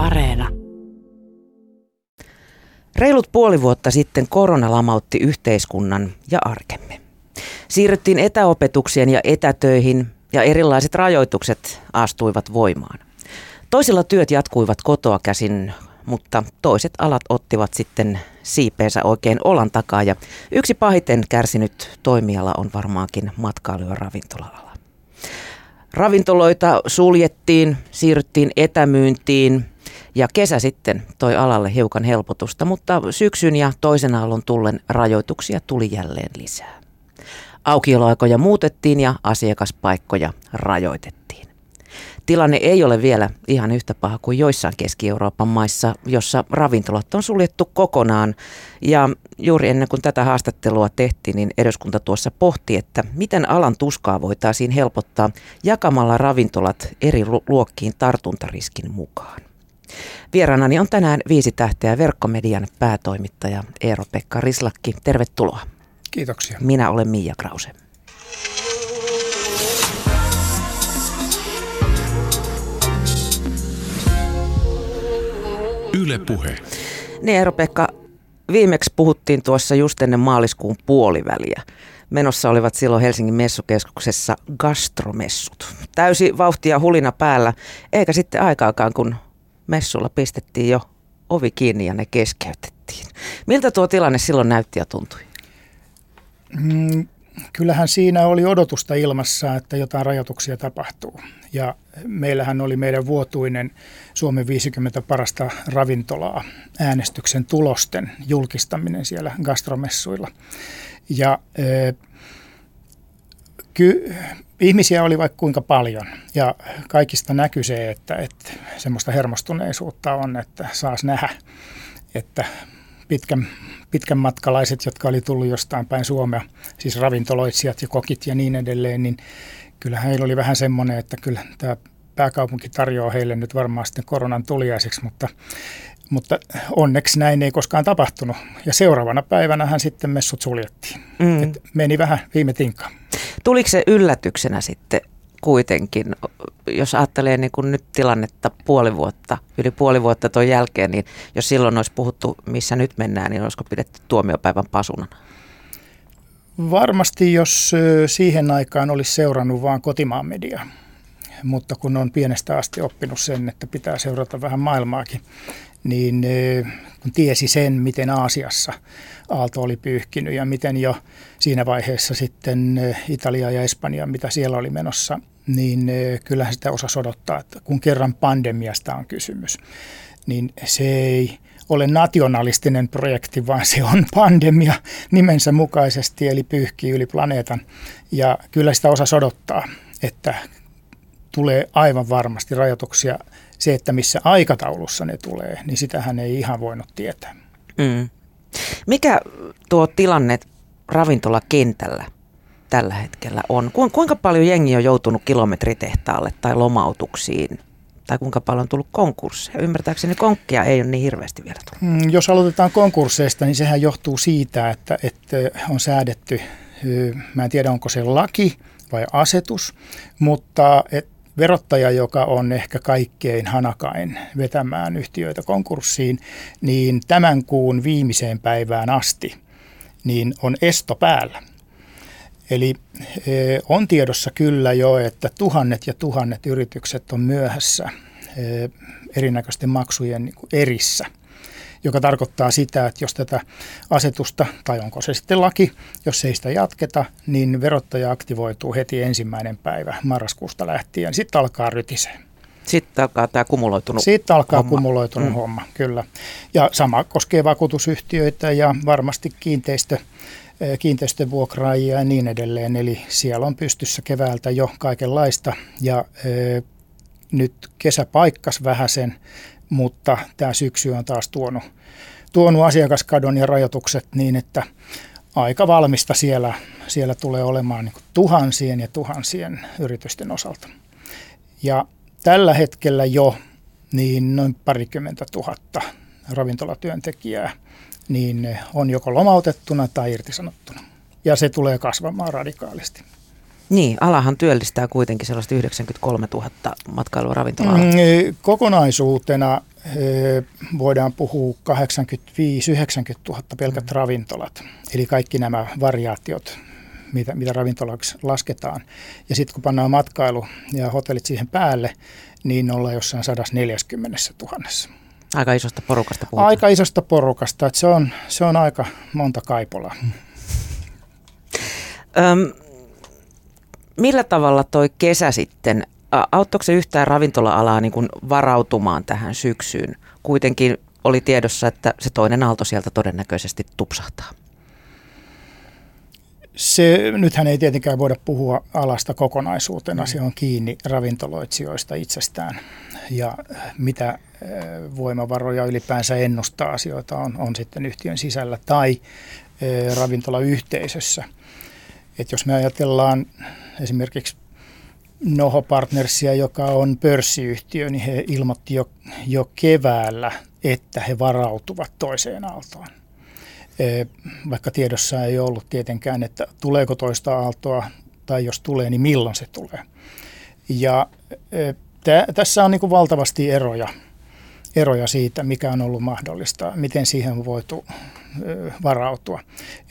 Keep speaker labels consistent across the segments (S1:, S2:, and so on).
S1: Areena.
S2: Reilut puoli vuotta sitten korona lamautti yhteiskunnan ja arkemme. Siirryttiin etäopetuksien ja etätöihin ja erilaiset rajoitukset astuivat voimaan. Toisilla työt jatkuivat kotoa käsin, mutta toiset alat ottivat sitten siipeensä oikein olan takaa ja yksi pahiten kärsinyt toimiala on varmaankin matkailu- ja ravintola-ala. Ravintoloita suljettiin, siirryttiin etämyyntiin ja kesä sitten toi alalle hiukan helpotusta, mutta syksyn ja toisen aallon tullen rajoituksia tuli jälleen lisää. Aukioloaikoja muutettiin ja asiakaspaikkoja rajoitettiin. Tilanne ei ole vielä ihan yhtä paha kuin joissain Keski-Euroopan maissa, jossa ravintolat on suljettu kokonaan. Ja juuri ennen kuin tätä haastattelua tehtiin, niin eduskunta tuossa pohti, että miten alan tuskaa voitaisiin helpottaa jakamalla ravintolat eri luokkiin tartuntariskin mukaan. Vieraanani on tänään viisi tähteä verkkomedian päätoimittaja Eero-Pekka Rislakki. Tervetuloa.
S3: Kiitoksia.
S2: Minä olen Mia Krause.
S4: Yle Puhe.
S2: Niin Eero-Pekka, viimeksi puhuttiin tuossa just ennen maaliskuun puoliväliä. Menossa olivat silloin Helsingin messukeskuksessa gastromessut. Täysi vauhtia hulina päällä, eikä sitten aikaakaan, kun messulla pistettiin jo ovi kiinni ja ne keskeytettiin. Miltä tuo tilanne silloin näytti ja tuntui?
S3: Mm, kyllähän siinä oli odotusta ilmassa, että jotain rajoituksia tapahtuu. Ja meillähän oli meidän vuotuinen Suomen 50 parasta ravintolaa äänestyksen tulosten julkistaminen siellä gastromessuilla. Ja e, ky, ihmisiä oli vaikka kuinka paljon ja kaikista näkyy se, että, että semmoista hermostuneisuutta on, että saas nähdä, että pitkän, pitkän matkalaiset, jotka oli tullut jostain päin Suomea, siis ravintoloitsijat ja kokit ja niin edelleen, niin kyllä heillä oli vähän semmoinen, että kyllä tämä pääkaupunki tarjoaa heille nyt varmaan sitten koronan tuliaiseksi, mutta, mutta onneksi näin ei koskaan tapahtunut. Ja seuraavana päivänä hän sitten messut suljettiin. Mm. Et meni vähän viime tinkaan.
S2: Tuliko se yllätyksenä sitten kuitenkin, jos ajattelee niin kuin nyt tilannetta puoli vuotta, yli puoli vuotta tuon jälkeen, niin jos silloin olisi puhuttu, missä nyt mennään, niin olisiko pidetty tuomiopäivän pasunana?
S3: Varmasti, jos siihen aikaan olisi seurannut vain kotimaan media, mutta kun on pienestä asti oppinut sen, että pitää seurata vähän maailmaakin, niin kun tiesi sen, miten Aasiassa aalto oli pyyhkinyt ja miten jo siinä vaiheessa sitten Italia ja Espanja, mitä siellä oli menossa, niin kyllähän sitä osasi odottaa, että kun kerran pandemiasta on kysymys, niin se ei ole nationalistinen projekti, vaan se on pandemia nimensä mukaisesti, eli pyyhkii yli planeetan. Ja kyllä sitä osasi odottaa, että tulee aivan varmasti rajoituksia. Se, että missä aikataulussa ne tulee, niin sitähän ei ihan voinut tietää. Mm.
S2: Mikä tuo tilanne ravintolakentällä tällä hetkellä on? Kuinka paljon jengi on joutunut kilometritehtaalle tai lomautuksiin? Tai kuinka paljon on tullut konkursseja? Ymmärtääkseni konkkia ei ole niin hirveästi vielä tullut.
S3: Mm, jos aloitetaan konkursseista, niin sehän johtuu siitä, että, että on säädetty, mä en tiedä onko se laki vai asetus, mutta et verottaja, joka on ehkä kaikkein hanakain vetämään yhtiöitä konkurssiin, niin tämän kuun viimeiseen päivään asti niin on esto päällä. Eli e, on tiedossa kyllä jo, että tuhannet ja tuhannet yritykset on myöhässä e, erinäköisten maksujen niin erissä – joka tarkoittaa sitä, että jos tätä asetusta, tai onko se sitten laki, jos ei sitä jatketa, niin verottaja aktivoituu heti ensimmäinen päivä marraskuusta lähtien. Sitten alkaa rytiseen.
S2: Sitten alkaa tämä kumuloitunut
S3: Sitten alkaa homma. kumuloitunut mm. homma, kyllä. Ja sama koskee vakuutusyhtiöitä ja varmasti kiinteistö, kiinteistövuokraajia ja niin edelleen. Eli siellä on pystyssä keväältä jo kaikenlaista. Ja e, nyt kesä paikkas vähän sen mutta tämä syksy on taas tuonut, tuonut asiakaskadon ja rajoitukset niin, että aika valmista siellä, siellä tulee olemaan niin tuhansien ja tuhansien yritysten osalta. Ja tällä hetkellä jo niin noin parikymmentä tuhatta ravintolatyöntekijää niin on joko lomautettuna tai irtisanottuna. Ja se tulee kasvamaan radikaalisti.
S2: Niin, alahan työllistää kuitenkin sellaista 93 000 matkailuravintolaa. Mm,
S3: kokonaisuutena voidaan puhua 85-90 000 pelkät mm. ravintolat, eli kaikki nämä variaatiot, mitä, mitä ravintolaksi lasketaan. Ja sitten kun pannaan matkailu ja hotellit siihen päälle, niin ollaan jossain 140 000.
S2: Aika isosta porukasta puhutaan.
S3: Aika isosta porukasta, että se on, se on aika monta kaipolaa.
S2: Öm, millä tavalla toi kesä sitten, auttoiko se yhtään ravintola-alaa niin kuin varautumaan tähän syksyyn? Kuitenkin oli tiedossa, että se toinen aalto sieltä todennäköisesti tupsahtaa.
S3: Se, nythän ei tietenkään voida puhua alasta kokonaisuutena, se on kiinni ravintoloitsijoista itsestään ja mitä voimavaroja ylipäänsä ennustaa asioita on, on sitten yhtiön sisällä tai ravintolayhteisössä. Et jos me ajatellaan esimerkiksi Noho Partnersia, joka on pörssiyhtiö, niin he ilmoitti jo, jo keväällä, että he varautuvat toiseen aaltoon. Vaikka tiedossa ei ollut tietenkään, että tuleeko toista aaltoa tai jos tulee, niin milloin se tulee. Ja tä, tässä on niin valtavasti eroja, eroja siitä, mikä on ollut mahdollista, miten siihen on voitu varautua.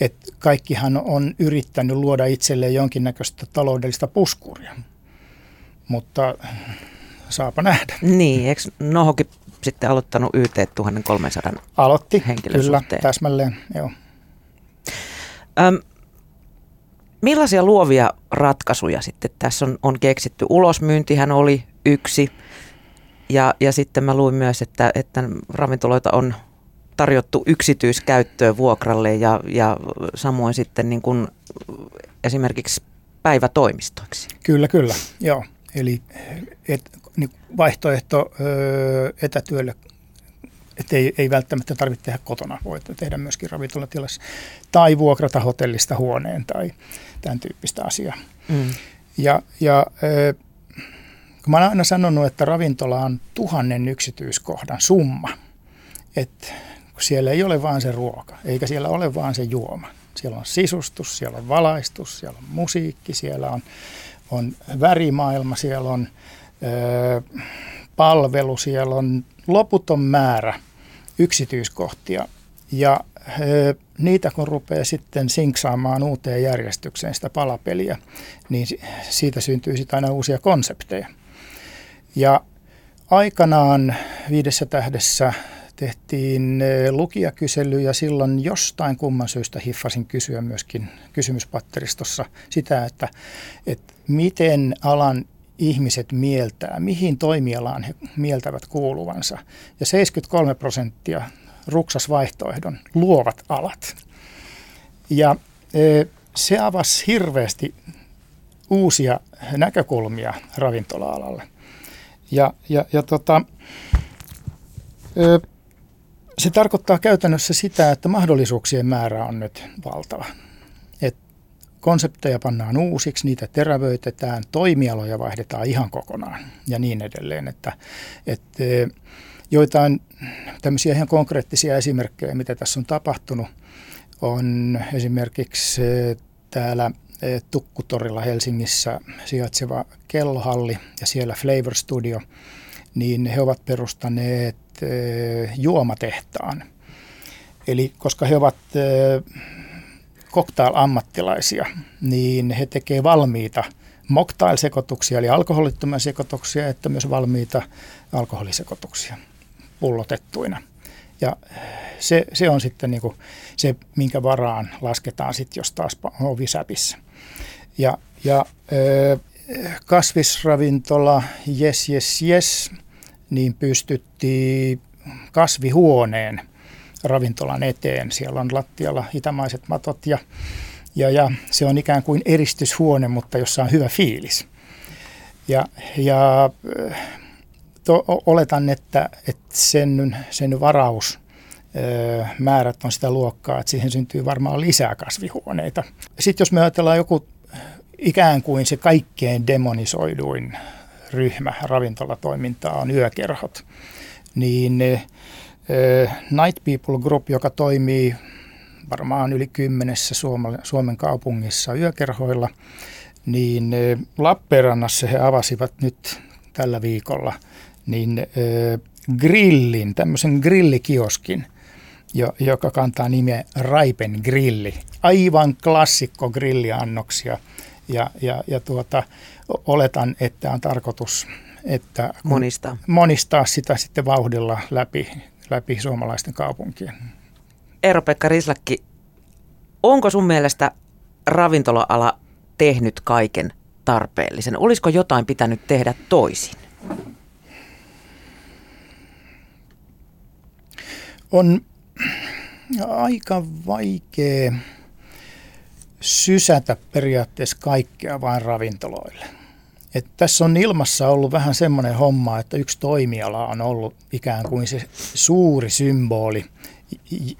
S3: Et kaikkihan on yrittänyt luoda itselleen jonkinnäköistä taloudellista puskuria, mutta saapa nähdä.
S2: Niin, eikö Nohokin sitten aloittanut YT 1300
S3: Aloitti, kyllä, täsmälleen, joo.
S2: Öm, millaisia luovia ratkaisuja sitten tässä on, on keksitty? Ulosmyyntihän oli yksi, ja, ja sitten mä luin myös, että, että ravintoloita on tarjottu yksityiskäyttöön vuokralle ja, ja samoin sitten niin kuin esimerkiksi päivätoimistoiksi.
S3: Kyllä, kyllä, joo. Eli et, niin vaihtoehto ö, etätyölle, että ei, ei välttämättä tarvitse tehdä kotona, voi tehdä myöskin ravintolatilassa, tai vuokrata hotellista huoneen tai tämän tyyppistä asiaa. Mm. Ja, ja ö, kun mä olen aina sanonut, että ravintola on tuhannen yksityiskohdan summa, että siellä ei ole vaan se ruoka, eikä siellä ole vaan se juoma. Siellä on sisustus, siellä on valaistus, siellä on musiikki, siellä on, on värimaailma, siellä on ö, palvelu, siellä on loputon määrä yksityiskohtia. Ja ö, niitä kun rupeaa sitten sinksaamaan uuteen järjestykseen sitä palapeliä, niin siitä syntyy sitten aina uusia konsepteja. Ja aikanaan viidessä tähdessä tehtiin eh, lukijakysely ja silloin jostain kumman syystä hiffasin kysyä myöskin kysymyspatteristossa sitä, että, että miten alan ihmiset mieltää, mihin toimialaan he mieltävät kuuluvansa. Ja 73 prosenttia ruksas vaihtoehdon luovat alat. Ja eh, se avasi hirveästi uusia näkökulmia ravintola-alalle. Ja, ja, ja tota, se tarkoittaa käytännössä sitä, että mahdollisuuksien määrä on nyt valtava. Et konsepteja pannaan uusiksi, niitä terävöitetään, toimialoja vaihdetaan ihan kokonaan ja niin edelleen. Että, että joitain tämmöisiä ihan konkreettisia esimerkkejä, mitä tässä on tapahtunut, on esimerkiksi täällä Tukkutorilla Helsingissä sijaitseva kellohalli ja siellä Flavor Studio, niin he ovat perustaneet juomatehtaan. Eli koska he ovat cocktail-ammattilaisia, niin he tekevät valmiita mocktail-sekoituksia, eli alkoholittomia sekoituksia, että myös valmiita alkoholisekoituksia pullotettuina. Ja se, se on sitten niin kuin se, minkä varaan lasketaan sitten, jos taas ovi säpissä. Ja, ja kasvisravintola Yes Yes Yes, niin pystyttiin kasvihuoneen ravintolan eteen. Siellä on lattialla itämaiset matot ja, ja, ja se on ikään kuin eristyshuone, mutta jossa on hyvä fiilis. Ja, ja to, oletan, että, että sen, sen varaus määrät on sitä luokkaa, että siihen syntyy varmaan lisää kasvihuoneita. Sitten jos me ajatellaan joku ikään kuin se kaikkein demonisoiduin ryhmä ravintolatoimintaa on yökerhot, niin Night People Group, joka toimii varmaan yli kymmenessä Suomen kaupungissa yökerhoilla, niin Lappeenrannassa he avasivat nyt tällä viikolla niin grillin, tämmöisen grillikioskin, joka kantaa nimeä Raipen grilli. Aivan klassikko grilliannoksia ja, ja, ja tuota, oletan, että on tarkoitus että
S2: monistaa.
S3: monistaa sitä sitten vauhdilla läpi, läpi suomalaisten kaupunkien.
S2: Eero-Pekka Rislakki, onko sun mielestä ravintola-ala tehnyt kaiken tarpeellisen? Olisiko jotain pitänyt tehdä toisin?
S3: On aika vaikea sysätä periaatteessa kaikkea vain ravintoloille. Et tässä on ilmassa ollut vähän semmoinen homma, että yksi toimiala on ollut ikään kuin se suuri symboli,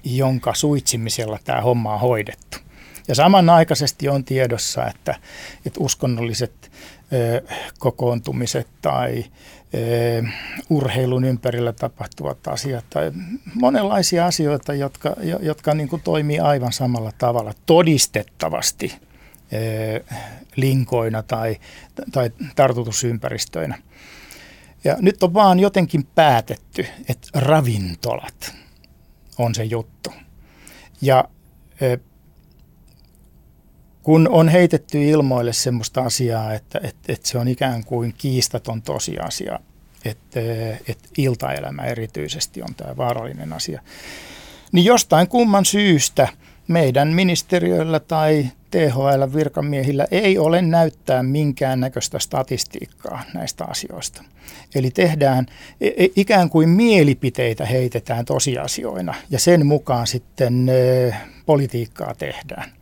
S3: jonka suitsimisella tämä homma on hoidettu. Ja samanaikaisesti on tiedossa, että, että uskonnolliset ö, kokoontumiset tai ö, urheilun ympärillä tapahtuvat asiat tai monenlaisia asioita, jotka, jotka niin kuin toimii aivan samalla tavalla todistettavasti linkoina tai, tai tartutusympäristöinä. Ja nyt on vaan jotenkin päätetty, että ravintolat on se juttu. Ja kun on heitetty ilmoille semmoista asiaa, että, että, että se on ikään kuin kiistaton tosiasia, että, että iltaelämä erityisesti on tämä vaarallinen asia, niin jostain kumman syystä meidän ministeriöllä tai THL virkamiehillä ei ole näyttää minkään näköistä statistiikkaa näistä asioista. Eli tehdään e, e, ikään kuin mielipiteitä heitetään tosiasioina ja sen mukaan sitten politiikkaa tehdään.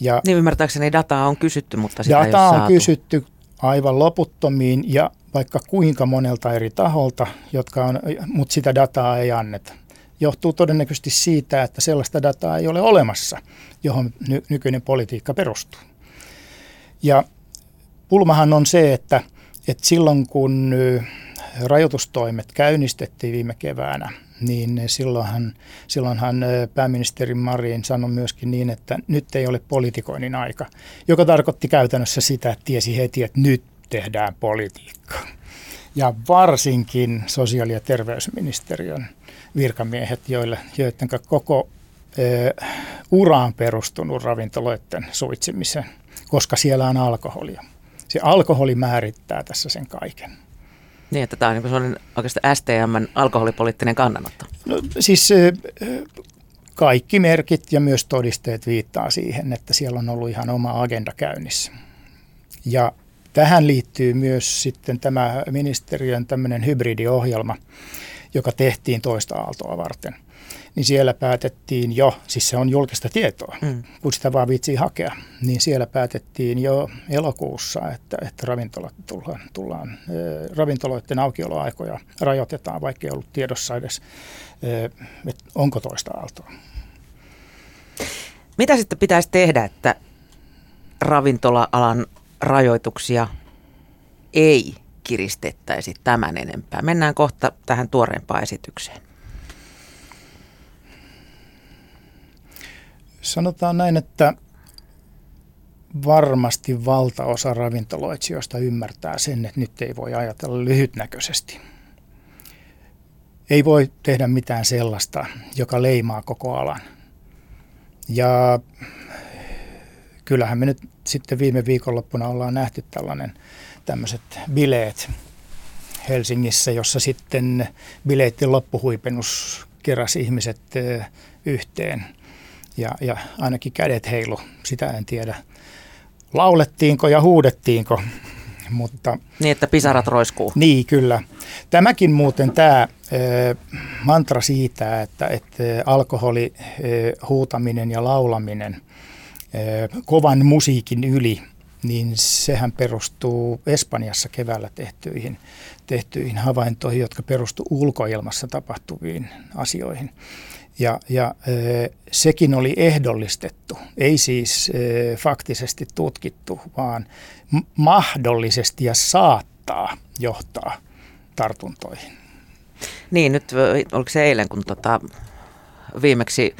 S2: Ja niin ymmärtääkseni dataa on kysytty, mutta sitä
S3: dataa on kysytty aivan loputtomiin ja vaikka kuinka monelta eri taholta, jotka on, mutta sitä dataa ei anneta. Johtuu todennäköisesti siitä, että sellaista dataa ei ole olemassa, johon ny- nykyinen politiikka perustuu. Ja pulmahan on se, että, että silloin kun rajoitustoimet käynnistettiin viime keväänä, niin silloinhan, silloinhan pääministeri Marin sanoi myöskin niin, että nyt ei ole politikoinnin aika, joka tarkoitti käytännössä sitä, että tiesi heti, että nyt tehdään politiikkaa. Ja varsinkin sosiaali- ja terveysministeriön virkamiehet, joille, joiden koko e, uraan perustunut ravintoloiden suitsimiseen, koska siellä on alkoholia. Se alkoholi määrittää tässä sen kaiken.
S2: Niin, että tämä on niin sellainen oikeastaan STMn alkoholipoliittinen kannanotto.
S3: No, siis kaikki merkit ja myös todisteet viittaa siihen, että siellä on ollut ihan oma agenda käynnissä. Ja tähän liittyy myös sitten tämä ministeriön tämmöinen hybridiohjelma, joka tehtiin toista aaltoa varten – niin siellä päätettiin jo, siis se on julkista tietoa, mm. kun sitä vaan viitsii hakea, niin siellä päätettiin jo elokuussa, että, että ravintolat tullaan, tullaan, ravintoloiden aukioloaikoja rajoitetaan, vaikka ei ollut tiedossa edes, että onko toista aaltoa.
S2: Mitä sitten pitäisi tehdä, että ravintola-alan rajoituksia ei kiristettäisi tämän enempää? Mennään kohta tähän tuoreempaan esitykseen.
S3: Sanotaan näin, että varmasti valtaosa ravintoloitsijoista ymmärtää sen, että nyt ei voi ajatella lyhytnäköisesti. Ei voi tehdä mitään sellaista, joka leimaa koko alan. Ja kyllähän me nyt sitten viime viikonloppuna ollaan nähty tällainen tämmöiset bileet Helsingissä, jossa sitten bileitten loppuhuipennus keräsi ihmiset yhteen – ja, ja ainakin kädet heilu, sitä en tiedä. Laulettiinko ja huudettiinko, mutta...
S2: Niin, että pisarat roiskuu.
S3: Niin, kyllä. Tämäkin muuten tämä mantra siitä, että, että alkoholi, huutaminen ja laulaminen kovan musiikin yli, niin sehän perustuu Espanjassa keväällä tehtyihin, tehtyihin havaintoihin, jotka perustuvat ulkoilmassa tapahtuviin asioihin. Ja, ja sekin oli ehdollistettu, ei siis faktisesti tutkittu, vaan mahdollisesti ja saattaa johtaa tartuntoihin.
S2: Niin, nyt oliko se eilen, kun tota, viimeksi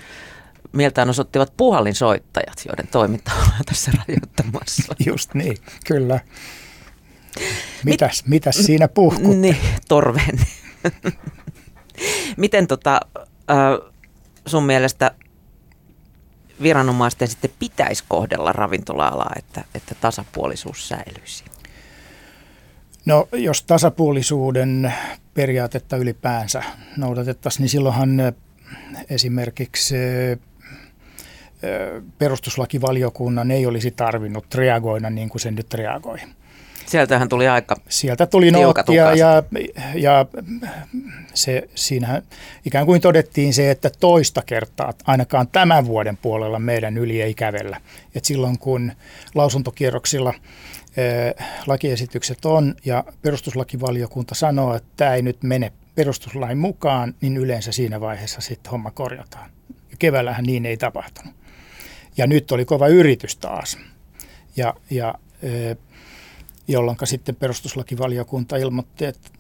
S2: mieltään osoittivat puhallinsoittajat, joiden toiminta on tässä rajoittamassa.
S3: Just niin, kyllä. Mitäs, Mit, mitäs siinä puhkut?
S2: Niin, torven. Miten tota, sun mielestä viranomaisten sitten pitäisi kohdella ravintola-alaa, että, että tasapuolisuus säilyisi?
S3: No jos tasapuolisuuden periaatetta ylipäänsä noudatettaisiin, niin silloinhan esimerkiksi perustuslakivaliokunnan ei olisi tarvinnut reagoida niin kuin se nyt reagoi.
S2: Sieltähän tuli aika
S3: Sieltä tuli noottia ja, ja se, siinähän ikään kuin todettiin se, että toista kertaa ainakaan tämän vuoden puolella meidän yli ei kävellä. Et silloin kun lausuntokierroksilla lakiesitykset on ja perustuslakivaliokunta sanoo, että tämä ei nyt mene perustuslain mukaan, niin yleensä siinä vaiheessa sitten homma korjataan. Ja keväällähän niin ei tapahtunut. Ja nyt oli kova yritys taas. Ja, ja jolloin sitten perustuslakivaliokunta ilmoitti, että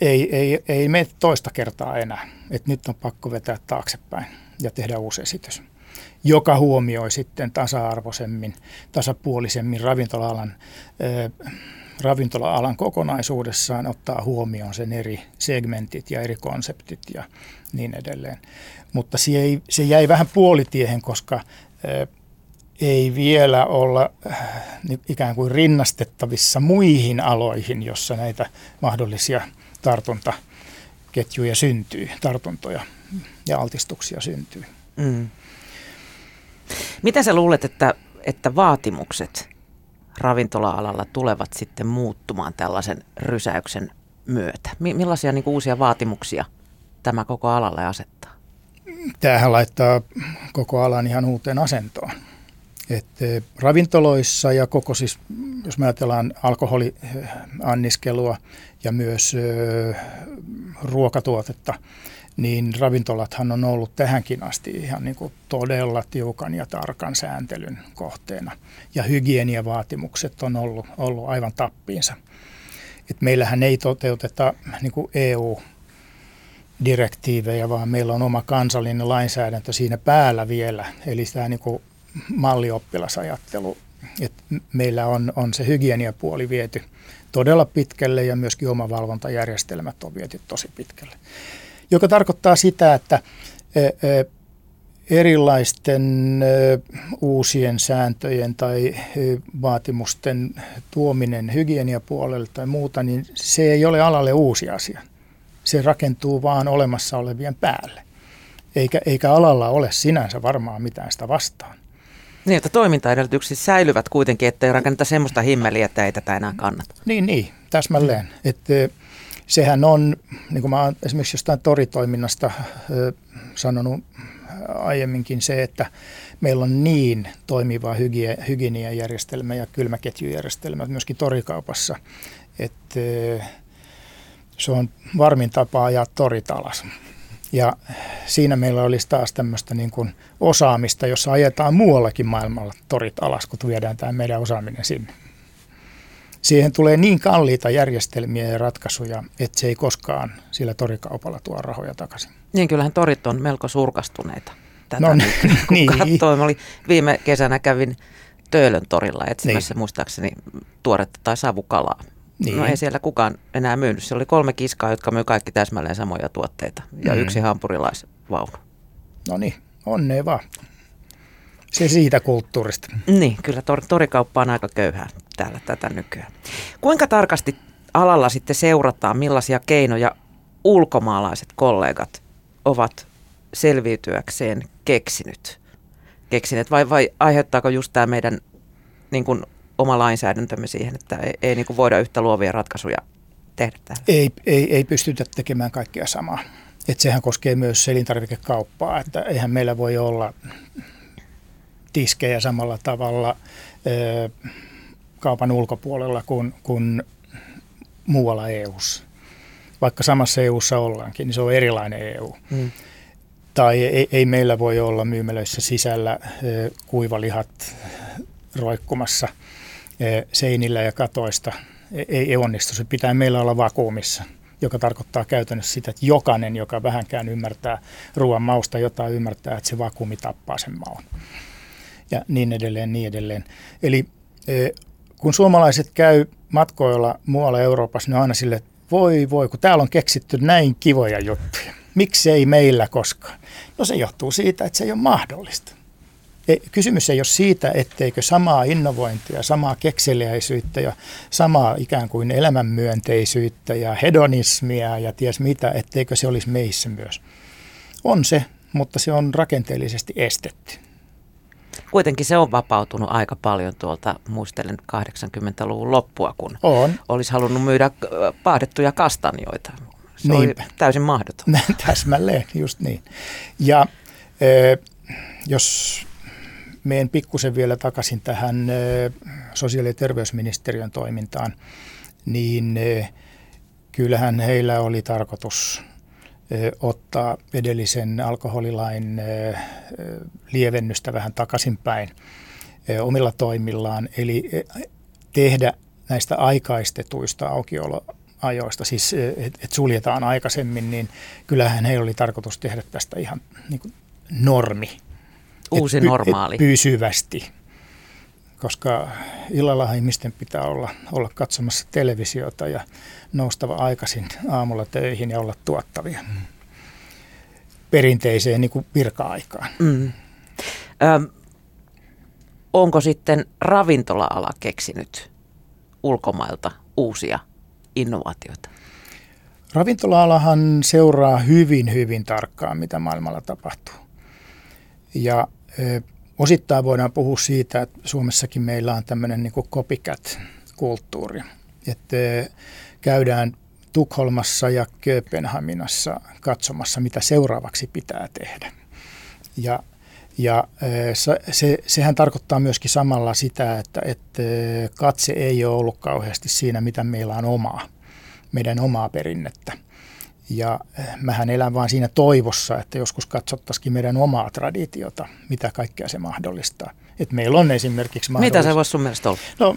S3: ei, ei, ei mene toista kertaa enää, että nyt on pakko vetää taaksepäin ja tehdä uusi esitys, joka huomioi sitten tasa-arvoisemmin, tasapuolisemmin ravintola-alan, äh, ravintola-alan kokonaisuudessaan, ottaa huomioon sen eri segmentit ja eri konseptit ja niin edelleen. Mutta se, ei, se jäi vähän puolitiehen, koska äh, ei vielä olla äh, ikään kuin rinnastettavissa muihin aloihin, jossa näitä mahdollisia tartuntaketjuja syntyy, tartuntoja ja altistuksia syntyy. Mm.
S2: Mitä sä luulet, että, että vaatimukset ravintola-alalla tulevat sitten muuttumaan tällaisen rysäyksen myötä? Millaisia niin uusia vaatimuksia tämä koko alalle asettaa?
S3: Tämähän laittaa koko alan ihan uuteen asentoon. Et eh, ravintoloissa ja koko siis, jos me ajatellaan alkoholianniskelua ja myös ö, ruokatuotetta, niin ravintolathan on ollut tähänkin asti ihan niin kuin todella tiukan ja tarkan sääntelyn kohteena. Ja hygieniavaatimukset on ollut, ollut aivan tappiinsa. Et meillähän ei toteuteta niin kuin EU direktiivejä, vaan meillä on oma kansallinen lainsäädäntö siinä päällä vielä. Eli tämä niin kuin mallioppilasajattelu, että meillä on, on se hygieniapuoli viety todella pitkälle ja myöskin omavalvontajärjestelmät on viety tosi pitkälle. Joka tarkoittaa sitä, että e, e, erilaisten e, uusien sääntöjen tai vaatimusten tuominen hygieniapuolelle tai muuta, niin se ei ole alalle uusi asia. Se rakentuu vaan olemassa olevien päälle. Eikä, eikä alalla ole sinänsä varmaan mitään sitä vastaan.
S2: Niin, että toimintaedellytykset säilyvät kuitenkin, ettei rakenneta semmoista himmeliä, että ei tätä enää kannata.
S3: Niin, niin täsmälleen. Että sehän on, niin kuin mä olen esimerkiksi jostain toritoiminnasta sanonut aiemminkin se, että meillä on niin toimiva hygie, hygieniajärjestelmä ja kylmäketjujärjestelmä myöskin torikaupassa, että se on varmin tapa ajaa torit alas. Ja siinä meillä olisi taas tämmöistä niin kuin osaamista, jossa ajetaan muuallakin maailmalla torit alas, kun viedään tämä meidän osaaminen sinne. Siihen tulee niin kalliita järjestelmiä ja ratkaisuja, että se ei koskaan sillä torikaupalla tuo rahoja takaisin.
S2: Niin, kyllähän torit on melko surkastuneita. Tätä no, nyt, kun niin. katsoin, oli viime kesänä kävin Töölön torilla etsimässä niin. muistaakseni tuoretta tai savukalaa. Niin. No ei siellä kukaan enää myynyt. Se oli kolme kiskaa, jotka myy kaikki täsmälleen samoja tuotteita ja mm. yksi hampurilaisvaunu.
S3: No niin, onnea vaan. Se siitä kulttuurista.
S2: Niin, kyllä tor- torikauppa on aika köyhää täällä tätä nykyään. Kuinka tarkasti alalla sitten seurataan, millaisia keinoja ulkomaalaiset kollegat ovat selviytyäkseen keksinyt? keksineet vai, vai aiheuttaako just tämä meidän niin kuin oma lainsäädäntömme siihen, että ei, ei niin kuin voida yhtä luovia ratkaisuja tehdä täällä?
S3: Ei, ei, ei pystytä tekemään kaikkea samaa. Et sehän koskee myös elintarvikekauppaa, että eihän meillä voi olla tiskejä samalla tavalla ö, kaupan ulkopuolella kuin, kuin muualla EU:ssa. Vaikka samassa EU:ssa ollaankin, niin se on erilainen EU. Mm. Tai ei, ei meillä voi olla myymälöissä sisällä ö, kuivalihat roikkumassa seinillä ja katoista. Ei, ei onnistu, se pitää meillä olla vakuumissa joka tarkoittaa käytännössä sitä, että jokainen, joka vähänkään ymmärtää ruoan mausta jotain, ymmärtää, että se vakuumi tappaa sen maun. Ja niin edelleen, niin edelleen. Eli e, kun suomalaiset käy matkoilla muualla Euroopassa, ne on aina sille, että voi voi, kun täällä on keksitty näin kivoja juttuja. Miksi ei meillä koskaan? No se johtuu siitä, että se ei ole mahdollista. Kysymys ei ole siitä, etteikö samaa innovointia, samaa kekseliäisyyttä ja samaa ikään kuin elämänmyönteisyyttä ja hedonismia ja ties mitä, etteikö se olisi meissä myös. On se, mutta se on rakenteellisesti estetty.
S2: Kuitenkin se on vapautunut aika paljon tuolta, muistelen 80-luvun loppua, kun on. olisi halunnut myydä paahdettuja kastanjoita. Se Niinpä. oli täysin mahdoton.
S3: Täsmälleen, just niin. Ja e, jos menen pikkusen vielä takaisin tähän sosiaali- ja terveysministeriön toimintaan, niin kyllähän heillä oli tarkoitus ottaa edellisen alkoholilain lievennystä vähän takaisinpäin omilla toimillaan, eli tehdä näistä aikaistetuista aukioloajoista, siis että et suljetaan aikaisemmin, niin kyllähän heillä oli tarkoitus tehdä tästä ihan niin kuin normi
S2: uusi et, normaali. Et
S3: pysyvästi, koska illalla ihmisten pitää olla, olla katsomassa televisiota ja noustava aikaisin aamulla töihin ja olla tuottavia perinteiseen niin kuin virka-aikaan. Mm.
S2: Ö, onko sitten ravintola-ala keksinyt ulkomailta uusia innovaatioita?
S3: Ravintola-alahan seuraa hyvin, hyvin tarkkaan, mitä maailmalla tapahtuu. Ja Osittain voidaan puhua siitä, että Suomessakin meillä on tämmöinen niin copycat-kulttuuri, että käydään Tukholmassa ja Kööpenhaminassa katsomassa, mitä seuraavaksi pitää tehdä. Ja, ja se, sehän tarkoittaa myöskin samalla sitä, että, että katse ei ole ollut kauheasti siinä, mitä meillä on omaa, meidän omaa perinnettä. Ja eh, mähän elän vain siinä toivossa, että joskus katsottaisiin meidän omaa traditiota, mitä kaikkea se mahdollistaa. Että meillä on esimerkiksi
S2: Mitä se voisi sun mielestä olla?
S3: No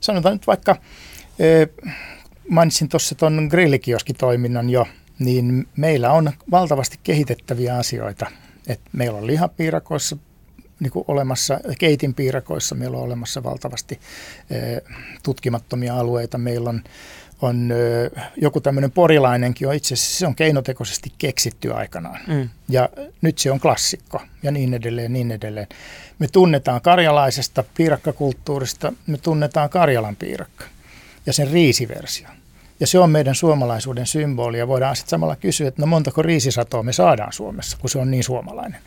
S3: sanotaan nyt vaikka, eh, mainitsin tuossa tuon grillikioskitoiminnan jo, niin meillä on valtavasti kehitettäviä asioita. Et meillä on lihapiirakoissa niin kuin olemassa, keitinpiirakoissa meillä on olemassa valtavasti eh, tutkimattomia alueita. Meillä on on joku tämmöinen porilainenkin on itse asiassa, se on keinotekoisesti keksitty aikanaan. Mm. Ja nyt se on klassikko ja niin edelleen, niin edelleen. Me tunnetaan karjalaisesta piirakkakulttuurista, me tunnetaan Karjalan piirakka ja sen riisiversio. Ja se on meidän suomalaisuuden symboli ja voidaan sitten samalla kysyä, että no montako riisisatoa me saadaan Suomessa, kun se on niin suomalainen.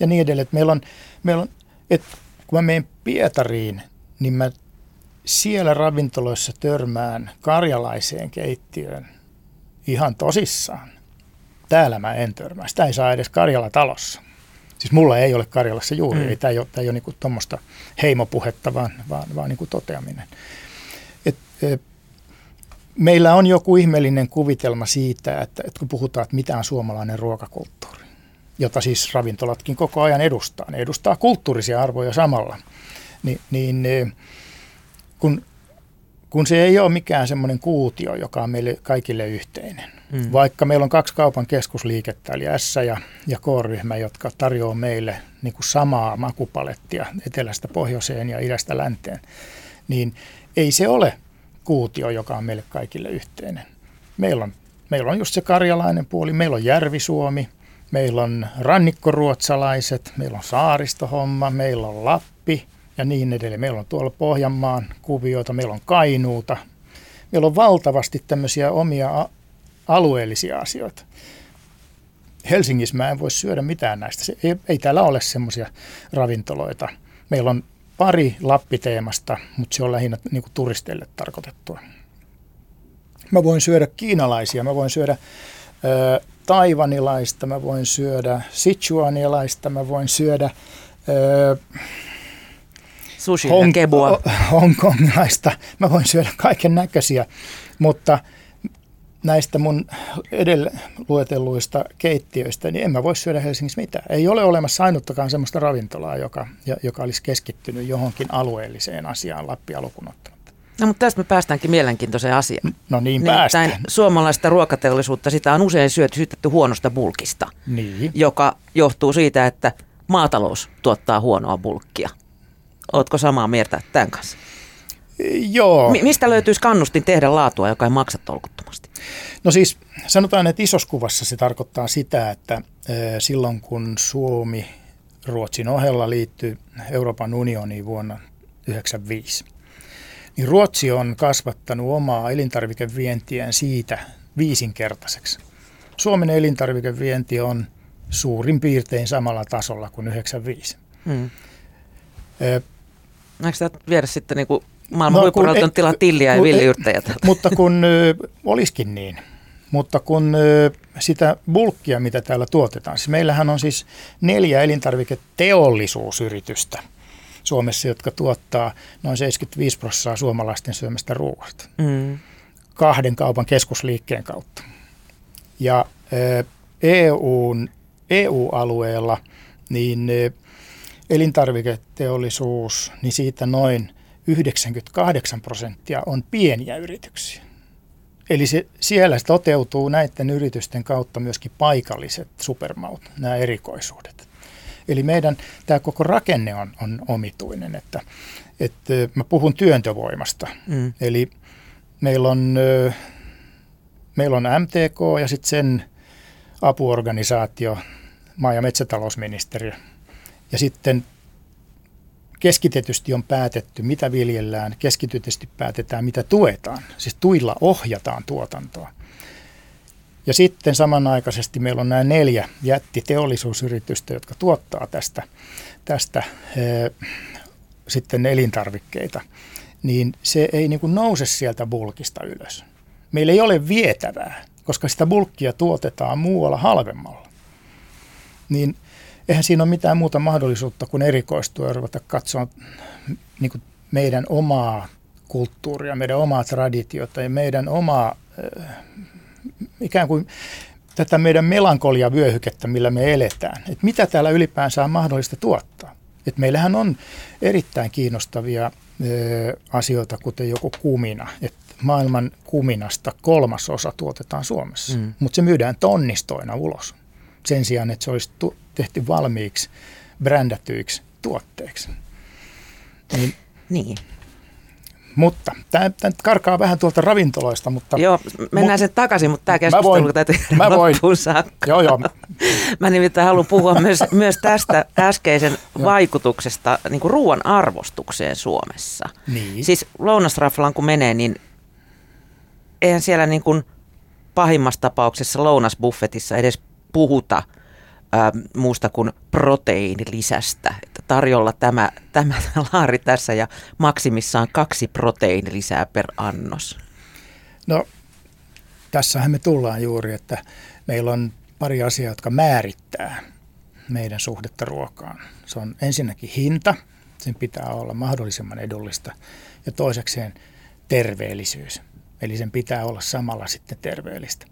S3: Ja niin edelleen, että meillä on, meillä on että kun mä menen Pietariin, niin mä siellä ravintoloissa törmään karjalaiseen keittiöön ihan tosissaan. Täällä mä en törmää. Sitä ei saa edes Karjala-talossa. Siis mulla ei ole Karjalassa juuri. Mm. Ei, tämä ei ole, tämä ei ole niin tuommoista heimopuhetta, vaan, vaan, vaan niin toteaminen. Et, e, meillä on joku ihmeellinen kuvitelma siitä, että, että kun puhutaan, että mitä on suomalainen ruokakulttuuri, jota siis ravintolatkin koko ajan edustaa. Ne edustaa kulttuurisia arvoja samalla. Ni, niin e, kun, kun se ei ole mikään semmoinen kuutio, joka on meille kaikille yhteinen. Mm. Vaikka meillä on kaksi kaupan keskusliikettä, eli S ja, ja K-ryhmä, jotka tarjoaa meille niin kuin samaa makupalettia etelästä pohjoiseen ja idästä länteen, niin ei se ole kuutio, joka on meille kaikille yhteinen. Meillä on, meillä on just se karjalainen puoli, meillä on Järvi-Suomi, meillä on rannikkoruotsalaiset, meillä on saaristohomma, meillä on Lappi – ja niin edelleen. Meillä on tuolla Pohjanmaan kuvioita, meillä on Kainuuta. Meillä on valtavasti tämmöisiä omia alueellisia asioita. Helsingissä mä en voi syödä mitään näistä. Se, ei, ei täällä ole semmoisia ravintoloita. Meillä on pari Lappiteemasta, mutta se on lähinnä niin kuin turisteille tarkoitettua. Mä voin syödä kiinalaisia, mä voin syödä ö, taivanilaista, mä voin syödä sichuanilaista, mä voin syödä ö,
S2: Sushi Hong, ja kebua.
S3: Hongkongilaista. Mä voin syödä kaiken näköisiä, mutta näistä mun edellä luetelluista keittiöistä, niin en mä voi syödä Helsingissä mitään. Ei ole olemassa ainuttakaan sellaista ravintolaa, joka, joka olisi keskittynyt johonkin alueelliseen asiaan Lappia lukunottamatta.
S2: No mutta tästä me päästäänkin mielenkiintoiseen asiaan.
S3: No niin
S2: Nimittäin
S3: päästään.
S2: suomalaista ruokateollisuutta, sitä on usein syöty, syytetty huonosta bulkista,
S3: Niin.
S2: joka johtuu siitä, että maatalous tuottaa huonoa bulkkia. Ootko samaa mieltä tämän kanssa?
S3: Joo.
S2: Mi- mistä löytyisi kannustin tehdä laatua, joka ei maksa tolkuttomasti?
S3: No siis sanotaan, että isossa kuvassa se tarkoittaa sitä, että silloin kun Suomi Ruotsin ohella liittyi Euroopan unioniin vuonna 1995, niin Ruotsi on kasvattanut omaa elintarvikevientiään siitä viisinkertaiseksi. Suomen elintarvikevienti on suurin piirtein samalla tasolla kuin 95.
S2: Hmm. Eikö sitä viedä sitten niin kuin maailman
S3: No, ei-
S2: tilaa tilliä ja täältä?
S3: Mutta kun olisikin niin, mutta kun sitä bulkkia, mitä täällä tuotetaan, siis meillähän on siis neljä elintarviketeollisuusyritystä Suomessa, jotka tuottaa noin 75 prosenttia suomalaisten syömästä ruoasta
S2: Mm.
S3: kahden kaupan keskusliikkeen kautta. Ja EUn, EU-alueella niin ö, elintarviketeollisuus, niin siitä noin 98 prosenttia on pieniä yrityksiä. Eli se, siellä toteutuu näiden yritysten kautta myöskin paikalliset supermaut, nämä erikoisuudet. Eli meidän tämä koko rakenne on, on omituinen, että, että mä puhun työntövoimasta.
S2: Mm.
S3: Eli meillä on, meillä on MTK ja sitten sen apuorganisaatio, maa- ja metsätalousministeriö. Ja sitten keskitetysti on päätetty, mitä viljellään, keskitetysti päätetään, mitä tuetaan. Siis tuilla ohjataan tuotantoa. Ja sitten samanaikaisesti meillä on nämä neljä jättiteollisuusyritystä, jotka tuottaa tästä, tästä ö, sitten elintarvikkeita, niin se ei niin kuin nouse sieltä bulkista ylös. Meillä ei ole vietävää, koska sitä bulkkia tuotetaan muualla halvemmalla. Niin eihän siinä ole mitään muuta mahdollisuutta kuin erikoistua ja ruveta katsoa niin kuin meidän omaa kulttuuria, meidän omaa traditiota ja meidän omaa äh, ikään kuin tätä meidän melankoliavyöhykettä, millä me eletään. Että mitä täällä ylipäänsä on mahdollista tuottaa. Et meillähän on erittäin kiinnostavia ö, asioita, kuten joku kumina. Et maailman kuminasta kolmas osa tuotetaan Suomessa,
S2: mm.
S3: mutta se myydään tonnistoina ulos. Sen sijaan, että se olisi tu- tehty valmiiksi brändätyiksi tuotteiksi. Niin,
S2: Niin.
S3: mutta tämä karkaa vähän tuolta ravintoloista, mutta
S2: Joo, mennään
S3: Mu-
S2: sen takaisin, mutta tämä
S3: Mä
S2: keskustelu
S3: voin-
S2: täytyy
S3: mä voin.
S2: saakka.
S3: joo joo,
S2: Mä nimittäin haluan puhua myös, myös tästä äskeisen vaikutuksesta niin kuin ruoan arvostukseen Suomessa.
S3: niin.
S2: Siis lounasraflaan kun menee, niin eihän siellä niin kuin pahimmassa tapauksessa lounasbuffetissa edes puhuta ää, muusta kuin proteiinilisästä. Että tarjolla tämä, tämä laari tässä ja maksimissaan kaksi proteiinilisää per annos.
S3: No, tässähän me tullaan juuri, että meillä on pari asiaa, jotka määrittää meidän suhdetta ruokaan. Se on ensinnäkin hinta, sen pitää olla mahdollisimman edullista, ja toisekseen terveellisyys, eli sen pitää olla samalla sitten terveellistä.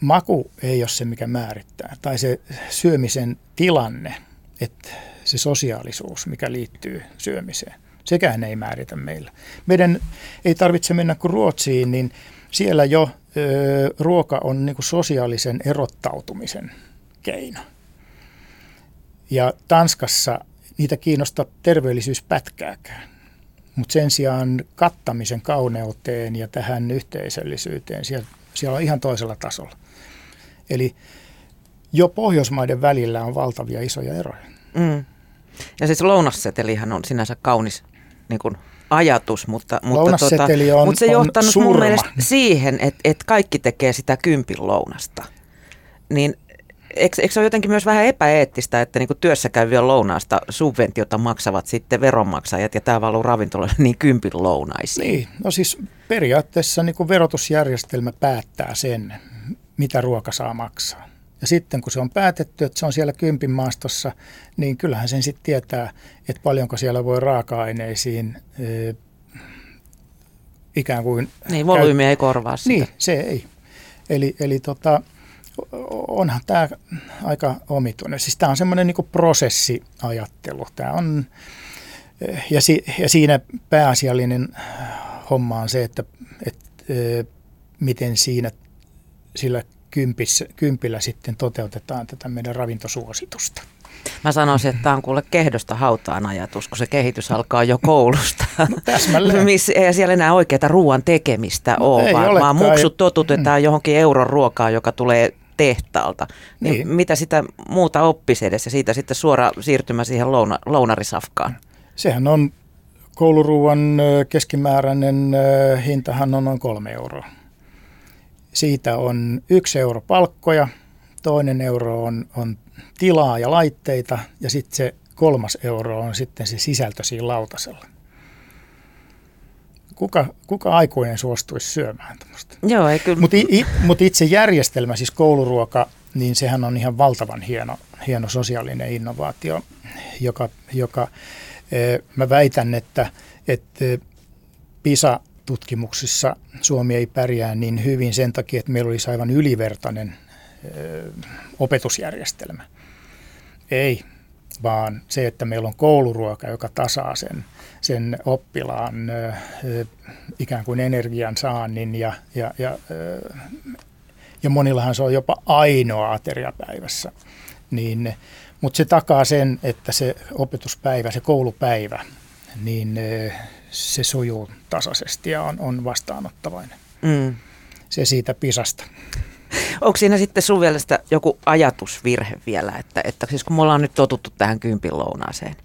S3: Maku ei ole se, mikä määrittää, tai se syömisen tilanne, että se sosiaalisuus, mikä liittyy syömiseen. Sekään ei määritä meillä. Meidän ei tarvitse mennä kuin Ruotsiin, niin siellä jo ö, ruoka on niin kuin sosiaalisen erottautumisen keino. Ja Tanskassa niitä kiinnosta terveellisyys pätkääkään. Mutta sen sijaan kattamisen kauneuteen ja tähän yhteisöllisyyteen siellä, siellä on ihan toisella tasolla. Eli jo Pohjoismaiden välillä on valtavia isoja eroja.
S2: Mm. Ja siis lounassetelihän on sinänsä kaunis niin kuin ajatus, mutta, mutta,
S3: Lounasseteli on-
S2: mutta se
S3: on
S2: johtanut
S3: surma.
S2: mun mielestä siihen, että, että kaikki tekee sitä kympin lounasta. Niin eikö, eikö se ole jotenkin myös vähän epäeettistä, että niin työssä käyvien lounaasta subventiota maksavat sitten veronmaksajat ja tämä valuu ravintoloille niin kympin lounaisiin?
S3: Niin, no siis periaatteessa niin kuin verotusjärjestelmä päättää sen, mitä ruoka saa maksaa. Ja sitten kun se on päätetty, että se on siellä kympin maastossa, niin kyllähän sen sitten tietää, että paljonko siellä voi raaka-aineisiin ö, ikään kuin...
S2: Niin, volyymi ei korvaa sitä.
S3: Niin, se ei. Eli, eli tota, onhan tämä aika omituinen. Siis tämä on semmoinen niin prosessiajattelu. Tämä on ja, si, ja siinä pääasiallinen homma on se, että, että miten siinä sillä kympissä, kympillä sitten toteutetaan tätä meidän ravintosuositusta.
S2: Mä sanoisin, että tämä on kuule kehdosta hautaan ajatus, kun se kehitys alkaa jo koulusta. No,
S3: täsmälleen.
S2: Miss, ei siellä enää oikeaa ruoan tekemistä no, ole, vaan, vaan muksut totutetaan mm. johonkin euron ruokaa, joka tulee tehtaalta. Niin. niin mitä sitä muuta oppisi edes ja siitä sitten suora siirtymä siihen louna, lounarisafkaan?
S3: Sehän on kouluruuan keskimääräinen hintahan on noin kolme euroa. Siitä on yksi euro palkkoja, toinen euro on, on tilaa ja laitteita ja sitten se kolmas euro on sitten se sisältö siinä lautasella. Kuka, kuka aikuinen suostuisi syömään tämmöistä?
S2: Joo, ei kyllä.
S3: Mutta mut itse järjestelmä, siis kouluruoka, niin sehän on ihan valtavan hieno, hieno sosiaalinen innovaatio, joka, joka mä väitän, että, että PISA-tutkimuksissa Suomi ei pärjää niin hyvin sen takia, että meillä olisi aivan ylivertainen opetusjärjestelmä. Ei, vaan se, että meillä on kouluruoka, joka tasaa sen, sen oppilaan ikään kuin energian saannin ja, ja, ja, ja monillahan se on jopa ainoa ateriapäivässä. Niin, mutta se takaa sen, että se opetuspäivä, se koulupäivä, niin se sujuu tasaisesti ja on, on vastaanottavainen. Mm. Se siitä pisasta.
S2: Onko siinä sitten sun mielestä joku ajatusvirhe vielä, että, että siis kun me ollaan nyt totuttu tähän kympin lounaaseen,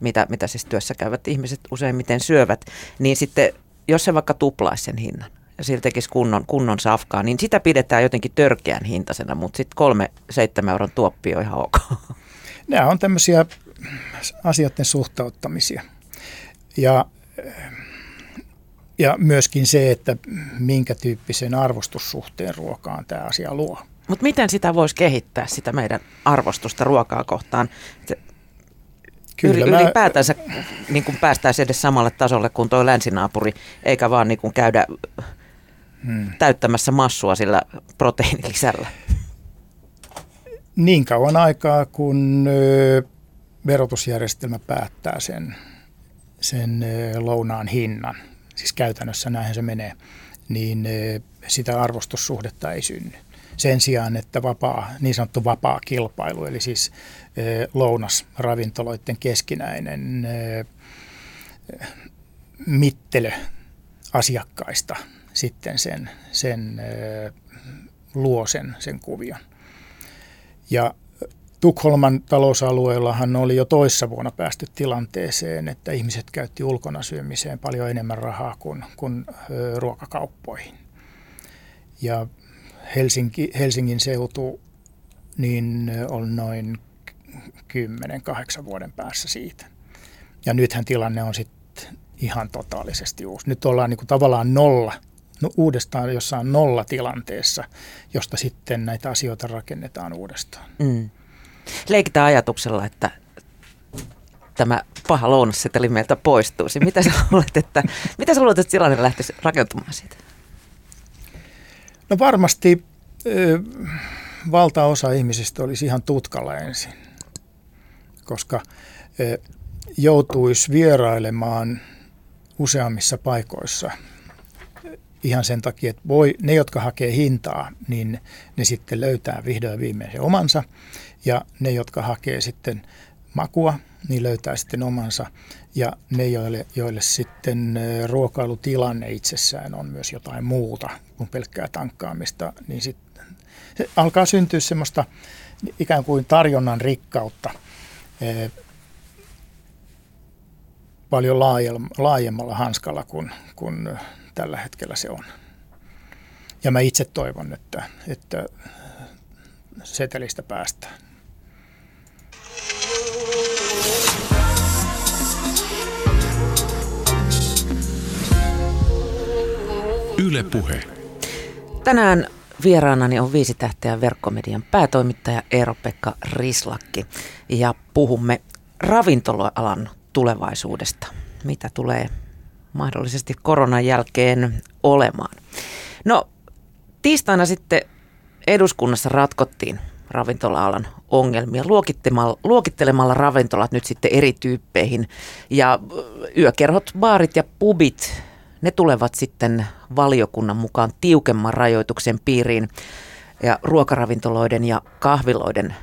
S2: mitä, mitä siis työssä käyvät ihmiset useimmiten syövät, niin sitten jos se vaikka tuplaisi sen hinnan ja sillä tekisi kunnon, kunnon safkaa, niin sitä pidetään jotenkin törkeän hintaisena, mutta sitten kolme seitsemän euron tuoppi on ihan ok.
S3: Nämä on tämmöisiä asioiden suhtauttamisia. Ja ja myöskin se, että minkä tyyppisen arvostussuhteen ruokaan tämä asia luo.
S2: Mutta miten sitä voisi kehittää, sitä meidän arvostusta ruokaa kohtaan? Kyllä mä... Ylipäätänsä niin kuin päästäisiin edes samalle tasolle kuin tuo länsinaapuri, eikä vaan niin kuin käydä hmm. täyttämässä massua sillä proteiinilisällä.
S3: Niin kauan aikaa, kun verotusjärjestelmä päättää sen, sen lounaan hinnan – siis käytännössä näinhän se menee, niin sitä arvostussuhdetta ei synny. Sen sijaan, että vapaa, niin sanottu vapaa kilpailu, eli siis lounas ravintoloiden keskinäinen mittelö asiakkaista sitten sen, sen luo sen, sen kuvion. Ja Tukholman talousalueellahan oli jo toissa vuonna päästy tilanteeseen, että ihmiset käytti ulkona syömiseen paljon enemmän rahaa kuin, kuin ruokakauppoihin. Ja Helsinki, Helsingin seutu niin on noin 10-8 vuoden päässä siitä. Ja nythän tilanne on sitten ihan totaalisesti uusi. Nyt ollaan niin kuin tavallaan nolla, no uudestaan jossain nolla tilanteessa, josta sitten näitä asioita rakennetaan uudestaan. Mm
S2: leikitään ajatuksella, että tämä paha lounasseteli meiltä poistuisi. Mitä sä luulet, että, mitä sä luulet, että tilanne lähtisi rakentumaan siitä?
S3: No varmasti ö, valtaosa ihmisistä olisi ihan tutkalla ensin, koska ö, joutuisi vierailemaan useammissa paikoissa ihan sen takia, että voi, ne, jotka hakee hintaa, niin ne sitten löytää vihdoin viimeisen omansa. Ja ne, jotka hakee sitten makua, niin löytää sitten omansa. Ja ne, joille, joille sitten ruokailutilanne itsessään on myös jotain muuta kuin pelkkää tankkaamista, niin sitten alkaa syntyä semmoista ikään kuin tarjonnan rikkautta paljon laajemmalla hanskalla kuin, kuin tällä hetkellä se on. Ja mä itse toivon, että, että setelistä päästään.
S2: Yle Puhe. Tänään vieraanani on Viisi tähteä verkkomedian päätoimittaja Eero-Pekka Rislakki ja puhumme ravintoloalan tulevaisuudesta. Mitä tulee mahdollisesti koronan jälkeen olemaan. No tiistaina sitten eduskunnassa ratkottiin ravintola-alan ongelmia luokittelemalla, luokittelemalla ravintolat nyt sitten eri tyyppeihin. Ja yökerhot, baarit ja pubit, ne tulevat sitten valiokunnan mukaan tiukemman rajoituksen piiriin. Ja ruokaravintoloiden ja kahviloiden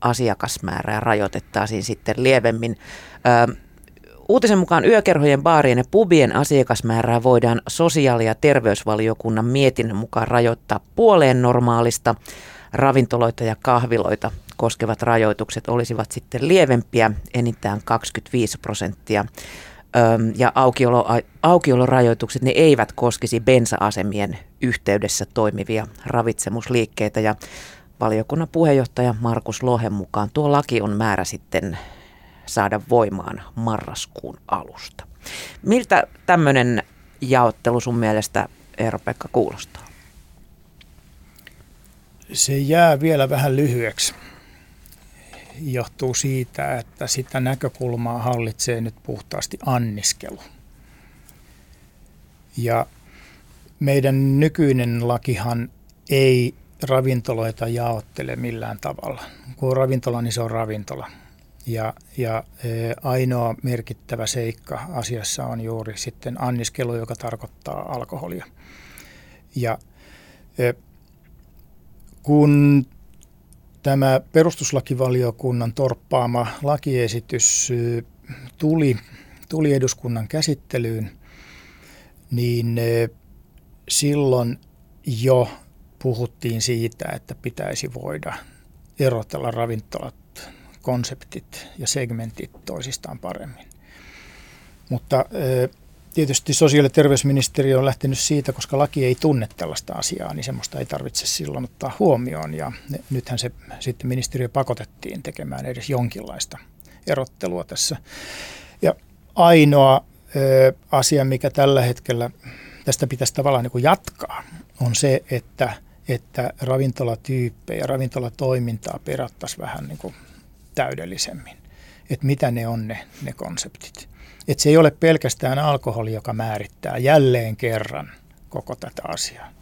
S2: asiakasmäärää rajoitettaisiin sitten lievemmin. Ö, Uutisen mukaan yökerhojen, baarien ja pubien asiakasmäärää voidaan sosiaali- ja terveysvaliokunnan mietinnön mukaan rajoittaa puoleen normaalista. Ravintoloita ja kahviloita koskevat rajoitukset olisivat sitten lievempiä, enintään 25 prosenttia. Ja aukiolo, aukiolorajoitukset ne eivät koskisi bensa-asemien yhteydessä toimivia ravitsemusliikkeitä. Ja valiokunnan puheenjohtaja Markus Lohen mukaan tuo laki on määrä sitten saada voimaan marraskuun alusta. Miltä tämmöinen jaottelu sun mielestä, Eero-Pekka, kuulostaa?
S3: Se jää vielä vähän lyhyeksi. Johtuu siitä, että sitä näkökulmaa hallitsee nyt puhtaasti anniskelu. Ja meidän nykyinen lakihan ei ravintoloita jaottele millään tavalla. Kun on ravintola, niin se on ravintola. Ja, ja e, ainoa merkittävä seikka asiassa on juuri sitten anniskelu, joka tarkoittaa alkoholia. Ja e, kun tämä perustuslakivaliokunnan torppaama lakiesitys e, tuli, tuli eduskunnan käsittelyyn, niin silloin jo puhuttiin siitä, että pitäisi voida erotella ravintolat konseptit ja segmentit toisistaan paremmin. Mutta tietysti sosiaali- ja terveysministeriö on lähtenyt siitä, koska laki ei tunne tällaista asiaa, niin semmoista ei tarvitse silloin ottaa huomioon. Ja nythän se sitten ministeriö pakotettiin tekemään edes jonkinlaista erottelua tässä. Ja ainoa asia, mikä tällä hetkellä tästä pitäisi tavallaan niin kuin jatkaa, on se, että, että ravintolatyyppejä, ravintolatoimintaa perattaisiin vähän niin kuin täydellisemmin, että mitä ne on ne, ne konseptit. Että se ei ole pelkästään alkoholi, joka määrittää jälleen kerran koko tätä asiaa.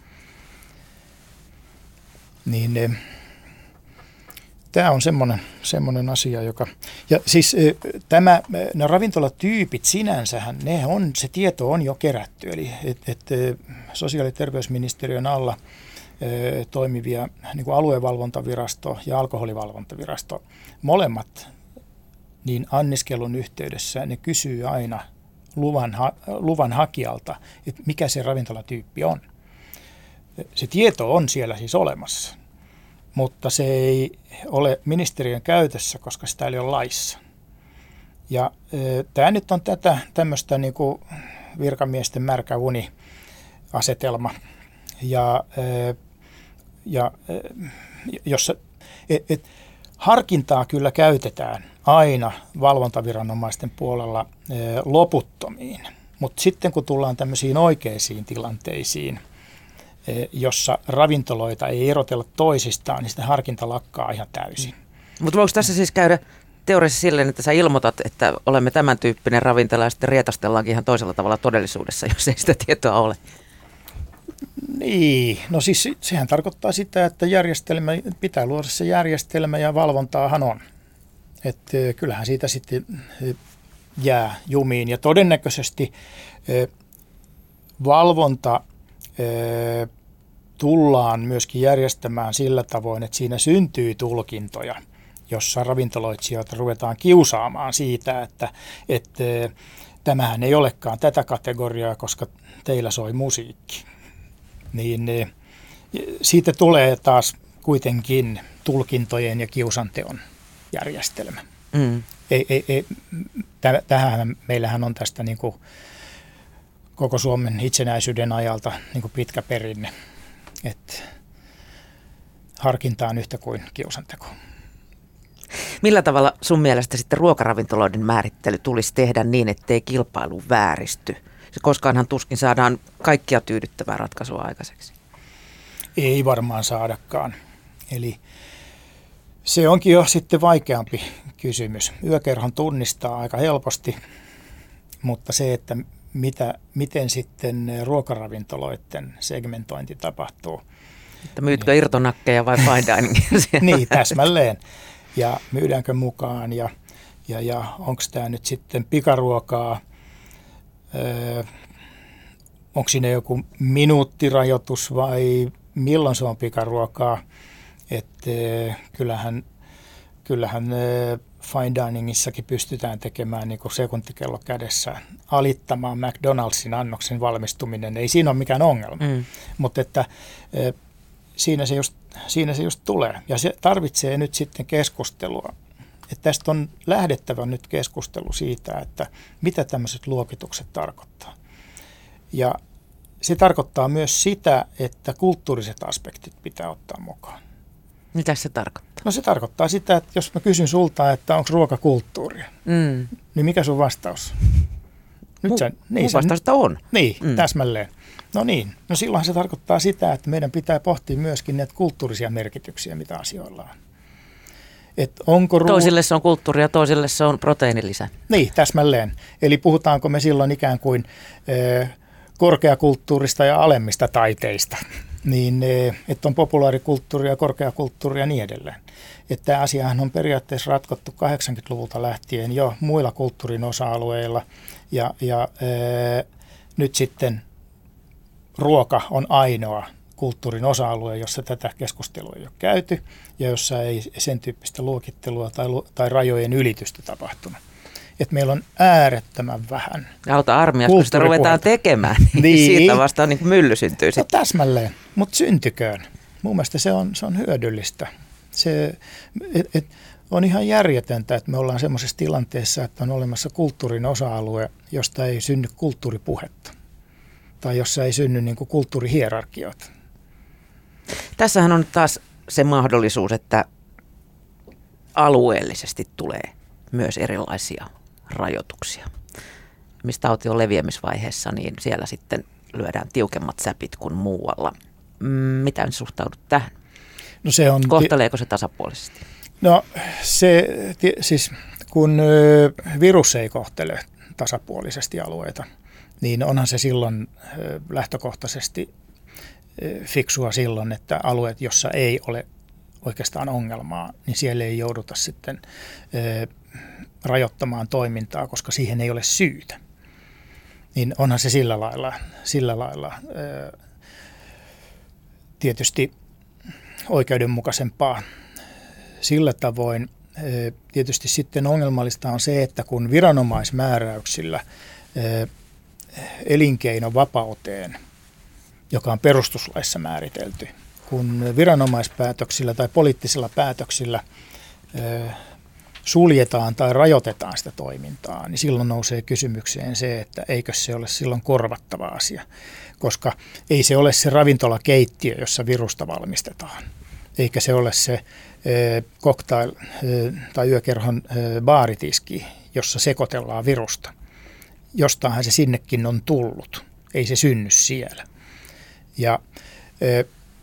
S3: Niin eh, tämä on semmoinen, semmoinen asia, joka... Ja siis eh, tämä, eh, nämä ravintolatyypit sinänsähän, ne on, se tieto on jo kerätty. Eli et, et, sosiaali- ja terveysministeriön alla toimivia niin kuin aluevalvontavirasto ja alkoholivalvontavirasto, molemmat niin anniskelun yhteydessä ne kysyy aina luvan, luvan hakijalta, että mikä se ravintolatyyppi on. Se tieto on siellä siis olemassa, mutta se ei ole ministeriön käytössä, koska sitä ei ole laissa. Ja tämä nyt on tätä tämmöistä niin virkamiesten märkä uni asetelma. Ja ja eh, jossa, et, et, harkintaa kyllä käytetään aina valvontaviranomaisten puolella e, loputtomiin, mutta sitten kun tullaan tämmöisiin oikeisiin tilanteisiin, e, jossa ravintoloita ei erotella toisistaan, niin sitten harkinta lakkaa ihan täysin.
S2: Mutta voiko tässä siis käydä teoriassa silleen, että sä ilmoitat, että olemme tämän tyyppinen ravintola ja sitten rietastellaankin ihan toisella tavalla todellisuudessa, jos ei sitä tietoa ole?
S3: Niin, no siis sehän tarkoittaa sitä, että järjestelmä, pitää luoda se järjestelmä ja valvontaahan on. Että kyllähän siitä sitten jää jumiin. Ja todennäköisesti valvonta tullaan myöskin järjestämään sillä tavoin, että siinä syntyy tulkintoja, jossa ravintoloitsijoita ruvetaan kiusaamaan siitä, että, että tämähän ei olekaan tätä kategoriaa, koska teillä soi musiikki niin eh, siitä tulee taas kuitenkin tulkintojen ja kiusanteon järjestelmä. Mm. Ei, ei, ei, tähän meillähän on tästä niin kuin koko Suomen itsenäisyyden ajalta niin kuin pitkä perinne, että harkinta on yhtä kuin kiusanteko.
S2: Millä tavalla sun mielestä sitten ruokaravintoloiden määrittely tulisi tehdä niin, ettei kilpailu vääristy? Koskaanhan tuskin saadaan kaikkia tyydyttävää ratkaisua aikaiseksi.
S3: Ei varmaan saadakaan. Eli se onkin jo sitten vaikeampi kysymys. Yökerhon tunnistaa aika helposti, mutta se, että mitä, miten sitten ruokaravintoloiden segmentointi tapahtuu,
S2: Että myytkö niin. irtonakkeja vai fine diningia?
S3: niin, täsmälleen. Ja myydäänkö mukaan ja, ja, ja onko tämä nyt sitten pikaruokaa, öö, onko siinä joku minuuttirajoitus vai milloin se on pikaruokaa. Että kyllähän, kyllähän fine diningissakin pystytään tekemään niin kuin sekuntikello kädessä, alittamaan McDonaldsin annoksen valmistuminen. Ei siinä ole mikään ongelma, mm. mutta että siinä se, just, siinä se just tulee. Ja se tarvitsee nyt sitten keskustelua. Että tästä on lähdettävä nyt keskustelu siitä, että mitä tämmöiset luokitukset tarkoittaa. Ja se tarkoittaa myös sitä, että kulttuuriset aspektit pitää ottaa mukaan.
S2: Mitä se tarkoittaa?
S3: No se tarkoittaa sitä, että jos mä kysyn sulta, että onko ruokakulttuuria, mm. niin mikä sun vastaus?
S2: Nyt Mu- sen, niin, sen, vastaus on.
S3: Niin, mm. täsmälleen. No niin, no silloin se tarkoittaa sitä, että meidän pitää pohtia myöskin näitä kulttuurisia merkityksiä, mitä asioilla on.
S2: Et onko ruo- toisille se on kulttuuria, toisille se on proteiinilisä.
S3: Niin, täsmälleen. Eli puhutaanko me silloin ikään kuin äh, korkeakulttuurista ja alemmista taiteista, niin eh, että on populaarikulttuuria, korkeakulttuuria ja niin edelleen. Että tämä asiahan on periaatteessa ratkottu 80-luvulta lähtien jo muilla kulttuurin osa-alueilla ja, ja eh, nyt sitten ruoka on ainoa kulttuurin osa-alue, jossa tätä keskustelua ei ole käyty ja jossa ei sen tyyppistä luokittelua tai, tai rajojen ylitystä tapahtunut että meillä on äärettömän vähän.
S2: Auta armias, kun sitä ruvetaan tekemään, niin, niin. siitä vasta niin mylly syntyy.
S3: No, täsmälleen, mutta syntyköön. Mun mielestä se on, se on hyödyllistä. Se, et, et, on ihan järjetöntä, että me ollaan semmoisessa tilanteessa, että on olemassa kulttuurin osa-alue, josta ei synny kulttuuripuhetta tai jossa ei synny niin kulttuurihierarkioita.
S2: Tässähän on taas se mahdollisuus, että alueellisesti tulee myös erilaisia rajoituksia. Mistä tauti on leviämisvaiheessa, niin siellä sitten lyödään tiukemmat säpit kuin muualla. Mm, miten suhtaudut tähän? No se on, Kohteleeko se tasapuolisesti?
S3: No se, siis kun virus ei kohtele tasapuolisesti alueita, niin onhan se silloin lähtökohtaisesti fiksua silloin, että alueet, jossa ei ole oikeastaan ongelmaa, niin siellä ei jouduta sitten rajoittamaan toimintaa, koska siihen ei ole syytä. Niin onhan se sillä lailla, sillä lailla tietysti oikeudenmukaisempaa sillä tavoin. Tietysti sitten ongelmallista on se, että kun viranomaismääräyksillä elinkeinovapauteen, joka on perustuslaissa määritelty, kun viranomaispäätöksillä tai poliittisilla päätöksillä suljetaan tai rajoitetaan sitä toimintaa, niin silloin nousee kysymykseen se, että eikö se ole silloin korvattava asia, koska ei se ole se ravintolakeittiö, jossa virusta valmistetaan, eikä se ole se cocktail tai yökerhon baaritiski, jossa sekoitellaan virusta. Jostainhan se sinnekin on tullut, ei se synny siellä. Ja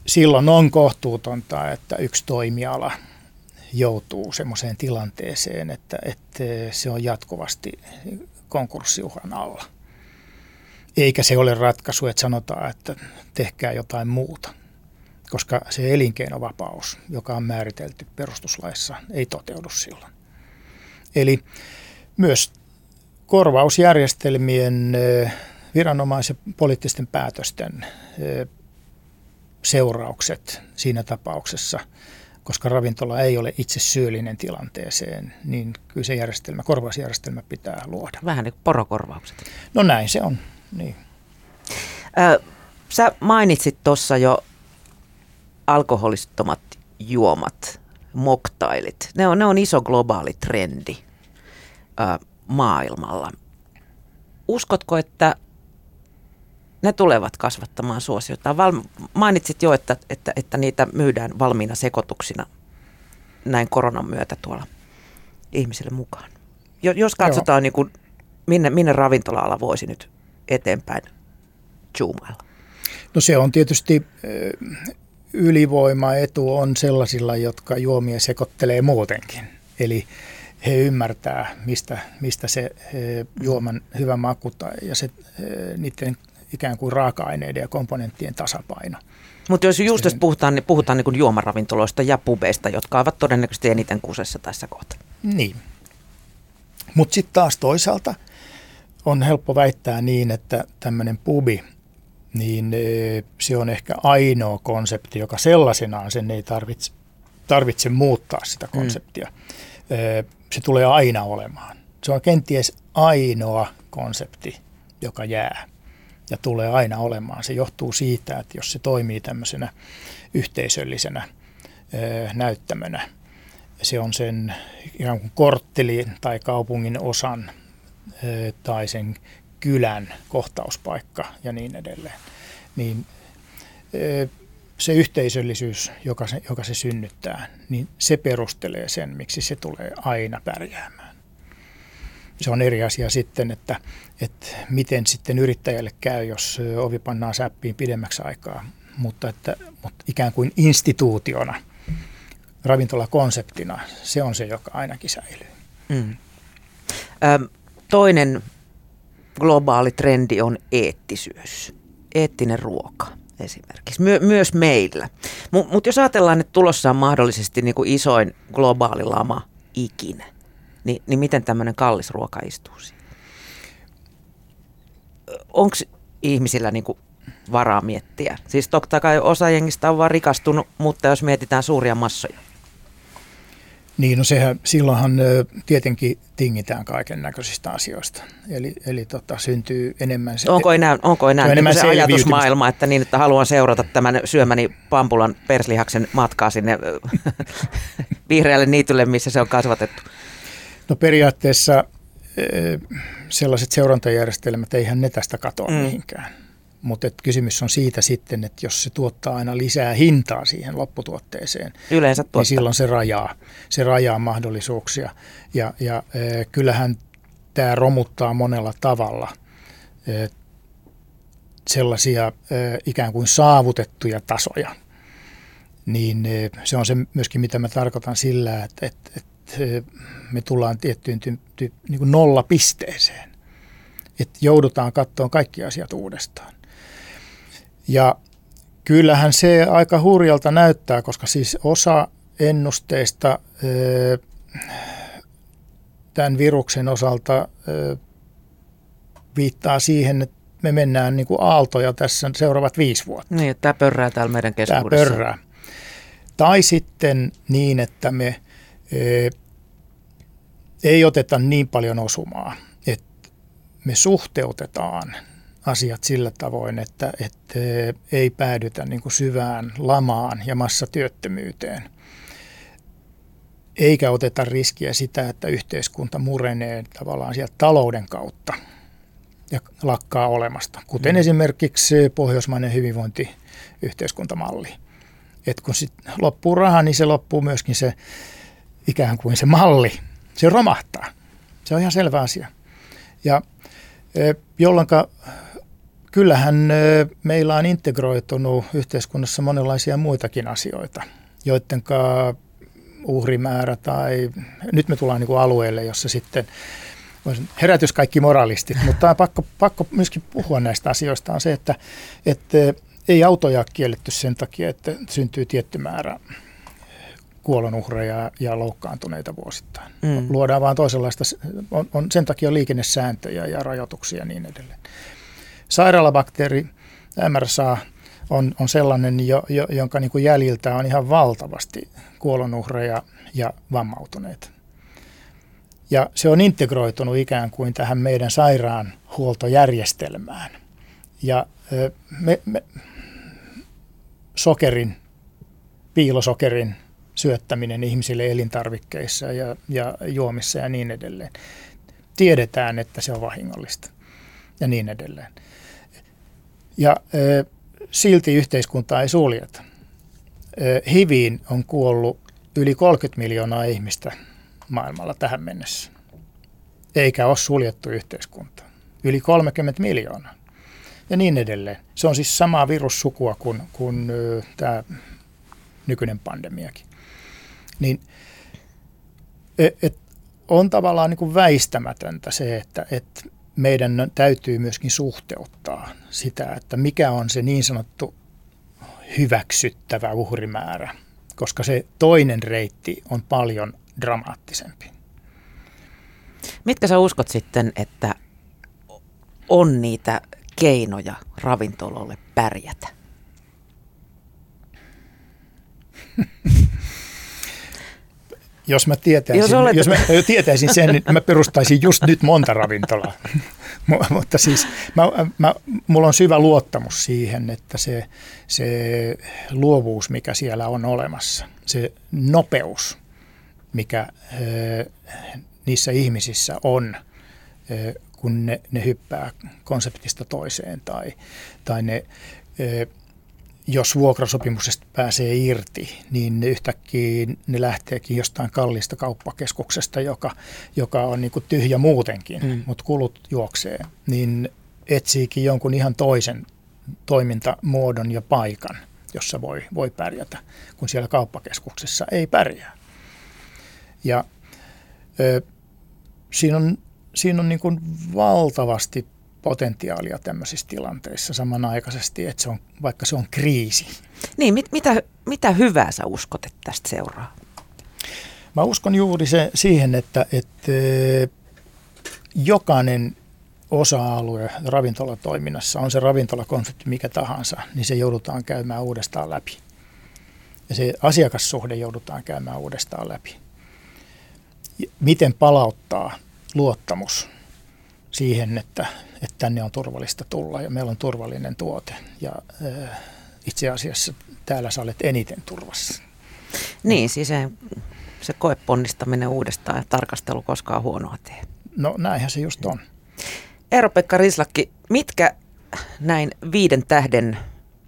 S3: silloin on kohtuutonta, että yksi toimiala – joutuu semmoiseen tilanteeseen, että, että se on jatkuvasti konkurssiuhan alla. Eikä se ole ratkaisu, että sanotaan, että tehkää jotain muuta, koska se elinkeinovapaus, joka on määritelty perustuslaissa, ei toteudu silloin. Eli myös korvausjärjestelmien viranomais- ja poliittisten päätösten seuraukset siinä tapauksessa – koska ravintola ei ole itse syyllinen tilanteeseen, niin kyllä se järjestelmä, korvausjärjestelmä pitää luoda.
S2: Vähän niin kuin porokorvaukset.
S3: No näin se on, niin.
S2: Ö, sä mainitsit tuossa jo alkoholisttomat juomat, moktailit. Ne on, ne on iso globaali trendi ö, maailmalla. Uskotko, että ne tulevat kasvattamaan suosiota. Val, mainitsit jo, että, että, että niitä myydään valmiina sekoituksina näin koronan myötä tuolla ihmisille mukaan. Jos katsotaan, niin kuin, minne, minne ravintola-ala voisi nyt eteenpäin zoomailla?
S3: No se on tietysti ylivoimaetu on sellaisilla, jotka juomia sekoittelee muutenkin. Eli he ymmärtää, mistä, mistä se juoman hyvä maku tai, ja se, niiden ikään kuin raaka-aineiden ja komponenttien tasapaino.
S2: Mutta jos just jos puhutaan, niin puhutaan niin juomaravintoloista ja pubeista, jotka ovat todennäköisesti eniten kusessa tässä kohtaa.
S3: Niin. Mutta sitten taas toisaalta on helppo väittää niin, että tämmöinen pubi, niin e, se on ehkä ainoa konsepti, joka sellaisenaan sen ei tarvitse, tarvitse muuttaa sitä mm. konseptia. Mm. Se tulee aina olemaan. Se on kenties ainoa konsepti, joka jää ja tulee aina olemaan. Se johtuu siitä, että jos se toimii tämmöisenä yhteisöllisenä näyttämönä, se on sen ikään kuin korttelin tai kaupungin osan tai sen kylän kohtauspaikka ja niin edelleen, niin se yhteisöllisyys, joka se, joka se synnyttää, niin se perustelee sen, miksi se tulee aina pärjäämään. Se on eri asia sitten, että, että miten sitten yrittäjälle käy, jos ovi pannaan säppiin pidemmäksi aikaa, mutta, että, mutta ikään kuin instituutiona, ravintolakonseptina, se on se, joka ainakin säilyy. Mm.
S2: Ö, toinen globaali trendi on eettisyys, eettinen ruoka esimerkiksi, My- myös meillä. Mutta mut jos ajatellaan, että tulossa on mahdollisesti niin kuin isoin globaali lama ikinä, niin, niin miten tämmöinen kallis ruoka istuu siihen? Onko ihmisillä niin kuin varaa miettiä? Siis totta kai osa jengistä on vaan rikastunut, mutta jos mietitään suuria massoja.
S3: Niin, no sehän, silloinhan tietenkin tingitään kaiken näköisistä asioista. Eli, eli tota, syntyy enemmän se...
S2: Onko enää, onko enää, enemmän se ajatusmaailma, että niin, että haluan seurata tämän syömäni pampulan perslihaksen matkaa sinne vihreälle niitylle, missä se on kasvatettu?
S3: No periaatteessa sellaiset seurantajärjestelmät, eihän ne tästä katoa mm. mihinkään mutta kysymys on siitä sitten, että jos se tuottaa aina lisää hintaa siihen lopputuotteeseen,
S2: Yleensä tuottaa.
S3: niin silloin se rajaa, se rajaa mahdollisuuksia. Ja, ja e, kyllähän tämä romuttaa monella tavalla e, sellaisia e, ikään kuin saavutettuja tasoja. Niin e, se on se myöskin, mitä mä tarkoitan sillä, että, että, että me tullaan tiettyyn ty, ty, niin kuin nollapisteeseen. Että joudutaan katsoa kaikki asiat uudestaan. Ja kyllähän se aika hurjalta näyttää, koska siis osa ennusteista tämän viruksen osalta viittaa siihen, että me mennään niin kuin aaltoja tässä seuraavat viisi vuotta.
S2: Niin, että tämä pörrää täällä meidän keskuudessa.
S3: Tämä pörrää. Tai sitten niin, että me ei oteta niin paljon osumaa, että me suhteutetaan asiat sillä tavoin, että, että ei päädytä niin kuin syvään lamaan ja massatyöttömyyteen. Eikä oteta riskiä sitä, että yhteiskunta murenee tavallaan sieltä talouden kautta ja lakkaa olemasta. Kuten mm. esimerkiksi pohjoismainen hyvinvointiyhteiskuntamalli. Et kun sit loppuu raha, niin se loppuu myöskin se ikään kuin se malli. Se romahtaa. Se on ihan selvä asia. Ja jolloin kyllähän meillä on integroitunut yhteiskunnassa monenlaisia muitakin asioita, joiden uhrimäärä tai nyt me tullaan niin kuin alueelle, jossa sitten herätys kaikki moralistit, mutta on pakko, pakko myöskin puhua näistä asioista on se, että, että ei autoja kielletty sen takia, että syntyy tietty määrä kuolonuhreja ja loukkaantuneita vuosittain. Mm. Luodaan vaan toisenlaista, on, on sen takia liikennesääntöjä ja rajoituksia ja niin edelleen. Sairaalabakteeri MRSA on, on sellainen, jo, jo, jonka niin kuin jäljiltä on ihan valtavasti kuolonuhreja ja vammautuneita. Ja se on integroitunut ikään kuin tähän meidän sairaanhuoltojärjestelmään. Ja me, me, sokerin, piilosokerin syöttäminen ihmisille elintarvikkeissa ja, ja juomissa ja niin edelleen. Tiedetään, että se on vahingollista ja niin edelleen ja ö, silti yhteiskuntaa ei suljeta. Ö, HIViin on kuollut yli 30 miljoonaa ihmistä maailmalla tähän mennessä, eikä ole suljettu yhteiskunta. Yli 30 miljoonaa ja niin edelleen. Se on siis samaa virussukua kuin, kuin tämä nykyinen pandemiakin. Niin, et, on tavallaan niin kuin väistämätöntä se, että et meidän täytyy myöskin suhteuttaa sitä, että mikä on se niin sanottu hyväksyttävä uhrimäärä, koska se toinen reitti on paljon dramaattisempi.
S2: Mitkä sä uskot sitten, että on niitä keinoja ravintololle pärjätä?
S3: Jos mä tietäisin, jos, olet... jos mä tietäisin sen, niin mä perustaisin just nyt monta ravintolaa. Mutta siis mä, mä, mulla on syvä luottamus siihen, että se, se luovuus, mikä siellä on olemassa, se nopeus, mikä ö, niissä ihmisissä on, ö, kun ne, ne hyppää konseptista toiseen tai, tai ne ö, jos vuokrasopimuksesta pääsee irti, niin ne yhtäkkiä ne lähteekin jostain kallista kauppakeskuksesta, joka, joka on niin kuin tyhjä muutenkin, mm. mutta kulut juoksee, niin etsiikin jonkun ihan toisen toimintamuodon ja paikan, jossa voi, voi pärjätä, kun siellä kauppakeskuksessa ei pärjää. Ja ö, siinä on, siinä on niin kuin valtavasti potentiaalia tämmöisissä tilanteissa samanaikaisesti, että se on, vaikka se on kriisi.
S2: Niin, mit, mitä, mitä hyvää sä uskot, että tästä seuraa?
S3: Mä uskon juuri se, siihen, että, että jokainen osa-alue ravintolatoiminnassa, on se ravintolakonsepti mikä tahansa, niin se joudutaan käymään uudestaan läpi. Ja se asiakassuhde joudutaan käymään uudestaan läpi. Miten palauttaa luottamus siihen, että, että tänne on turvallista tulla ja meillä on turvallinen tuote. Ja äh, itse asiassa täällä sä olet eniten turvassa.
S2: Niin, siis se, se koeponnistaminen uudestaan ja tarkastelu koskaan huonoa tee.
S3: No näinhän se just on.
S2: Eero-Pekka Rislakki, mitkä näin viiden tähden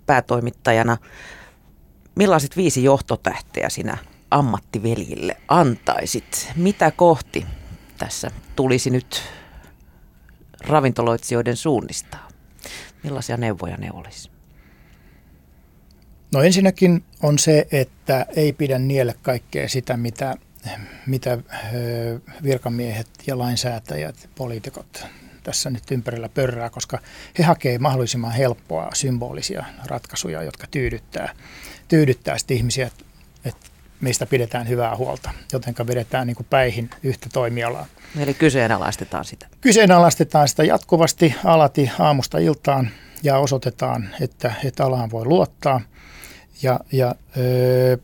S2: päätoimittajana, millaiset viisi johtotähteä sinä ammattiveljille antaisit? Mitä kohti tässä tulisi nyt ravintoloitsijoiden suunnistaa? Millaisia neuvoja ne olisi?
S3: No ensinnäkin on se, että ei pidä niellä kaikkea sitä, mitä, mitä virkamiehet ja lainsäätäjät, poliitikot tässä nyt ympärillä pörrää, koska he hakee mahdollisimman helppoa symbolisia ratkaisuja, jotka tyydyttää, tyydyttää sitten ihmisiä, että mistä pidetään hyvää huolta, jotenka vedetään niin kuin päihin yhtä toimialaa.
S2: Eli kyseenalaistetaan sitä.
S3: Kyseenalaistetaan sitä jatkuvasti alati aamusta iltaan ja osoitetaan, että, että alaan voi luottaa ja, ja, öö,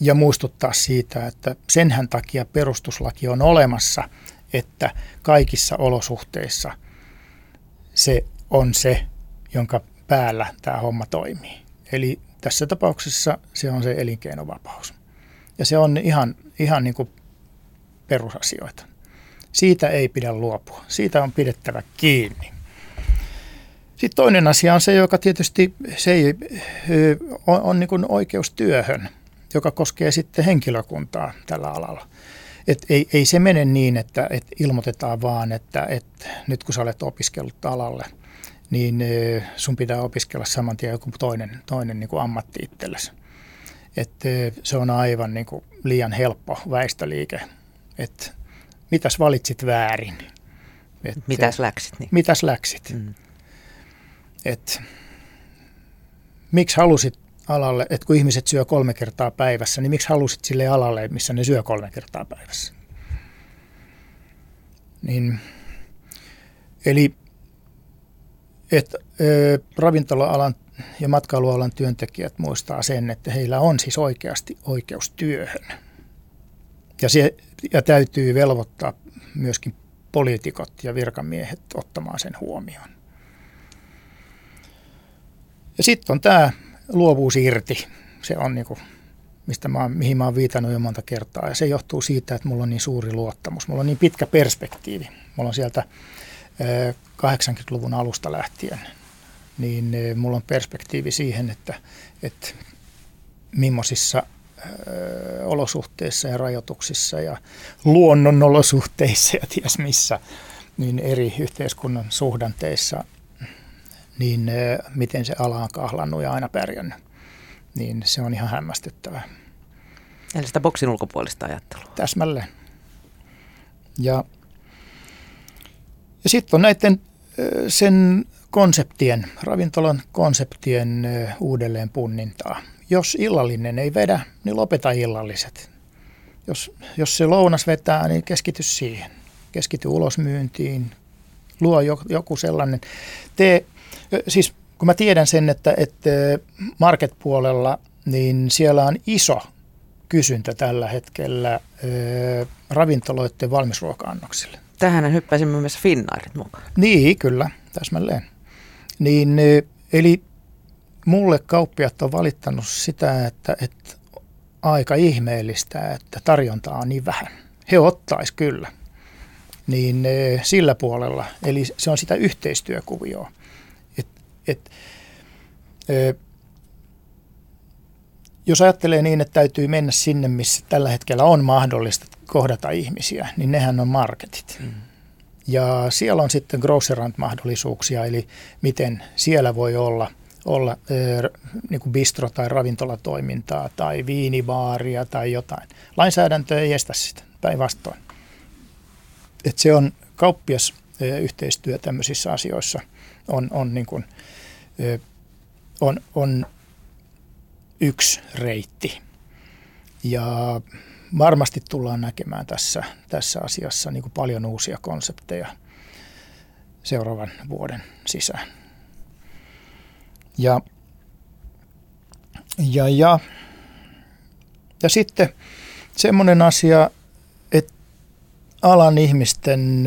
S3: ja muistuttaa siitä, että senhän takia perustuslaki on olemassa, että kaikissa olosuhteissa se on se, jonka päällä tämä homma toimii. Eli tässä tapauksessa se on se elinkeinovapaus. Ja se on ihan, ihan niin kuin perusasioita. Siitä ei pidä luopua. Siitä on pidettävä kiinni. Sitten toinen asia on se, joka tietysti se ei, on, on niin oikeus työhön, joka koskee sitten henkilökuntaa tällä alalla. Et ei, ei se mene niin, että et ilmoitetaan vaan, että et nyt kun sä olet opiskellut alalle, niin sun pitää opiskella saman tien joku toinen, toinen niin kuin ammatti itsellesi. Et se on aivan niin kuin liian helppo väistöliike. Että mitäs valitsit väärin?
S2: Et, mitäs läksit? Niin?
S3: Mitäs läksit? Mm. Et, miksi halusit alalle, että kun ihmiset syö kolme kertaa päivässä, niin miksi halusit sille alalle, missä ne syö kolme kertaa päivässä? Niin, eli että ravintola-alan ja matkailualan työntekijät muistaa sen, että heillä on siis oikeasti oikeus työhön. Ja, se, ja täytyy velvoittaa myöskin poliitikot ja virkamiehet ottamaan sen huomioon. Ja sitten on tämä luovuus irti. Se on niinku, mistä mä, mihin mä oon viitannut jo monta kertaa. Ja se johtuu siitä, että mulla on niin suuri luottamus. Mulla on niin pitkä perspektiivi. Mulla on sieltä 80-luvun alusta lähtien niin mulla on perspektiivi siihen, että, että millaisissa olosuhteissa ja rajoituksissa ja luonnon olosuhteissa ja ties missä, niin eri yhteiskunnan suhdanteissa, niin miten se ala on kahlannut ja aina pärjännyt, niin se on ihan hämmästyttävää.
S2: Eli sitä boksin ulkopuolista ajattelua.
S3: Täsmälleen. Ja Ja sitten on näiden sen konseptien, ravintolan konseptien uudelleen punnintaa. Jos illallinen ei vedä, niin lopeta illalliset. Jos, jos se lounas vetää, niin keskity siihen. Keskity ulosmyyntiin, luo joku sellainen. Tee, siis kun mä tiedän sen, että, että market-puolella, niin siellä on iso kysyntä tällä hetkellä ravintoloiden valmisruoka-annoksille.
S2: Tähän hyppäsimme myös Finnairit mukaan.
S3: Niin, kyllä, täsmälleen. Niin, eli mulle kauppiat on valittanut sitä, että, että aika ihmeellistä, että tarjontaa on niin vähän. He ottais kyllä. Niin sillä puolella, eli se on sitä yhteistyökuvioa. Et, et, jos ajattelee niin, että täytyy mennä sinne, missä tällä hetkellä on mahdollista kohdata ihmisiä, niin nehän on marketit. Mm. Ja siellä on sitten grocerant-mahdollisuuksia, eli miten siellä voi olla, olla niin kuin bistro- tai ravintolatoimintaa tai viinibaaria tai jotain. Lainsäädäntö ei estä sitä, päinvastoin. Et se on kauppias yhteistyö tämmöisissä asioissa on, on, niin kuin, on, on yksi reitti. Ja varmasti tullaan näkemään tässä, tässä asiassa niin kuin paljon uusia konsepteja seuraavan vuoden sisään. Ja, ja, ja, ja sitten semmoinen asia, että alan ihmisten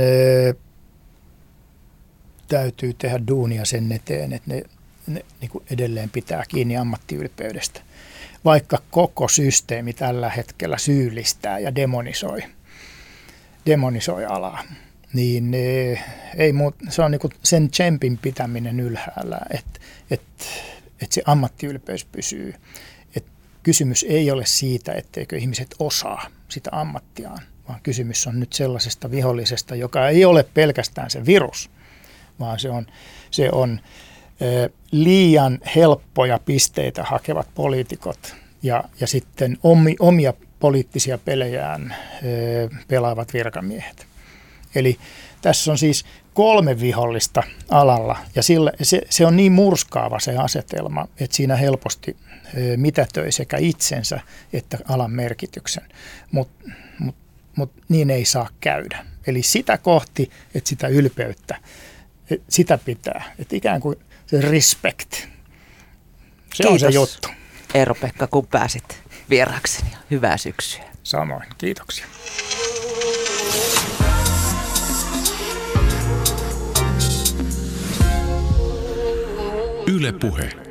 S3: täytyy tehdä duunia sen eteen, että ne, ne niin edelleen pitää kiinni ammattiylpeydestä vaikka koko systeemi tällä hetkellä syyllistää ja demonisoi, demonisoi alaa, niin eh, ei muut, se on niinku sen tsempin pitäminen ylhäällä, että et, et se ammattiylpeys pysyy. Et kysymys ei ole siitä, etteikö ihmiset osaa sitä ammattiaan, vaan kysymys on nyt sellaisesta vihollisesta, joka ei ole pelkästään se virus, vaan se on, se on liian helppoja pisteitä hakevat poliitikot ja, ja sitten omi, omia poliittisia pelejään pelaavat virkamiehet. Eli tässä on siis kolme vihollista alalla ja sillä, se, se on niin murskaava se asetelma, että siinä helposti mitätöi sekä itsensä että alan merkityksen, mutta mut, mut niin ei saa käydä. Eli sitä kohti, että sitä ylpeyttä, sitä pitää, että ikään kuin se respect. Se Kiitos. on se juttu.
S2: Eero-Pekka, kun pääsit vierakseni. Hyvää syksyä.
S3: Samoin, kiitoksia. Yle Puhe.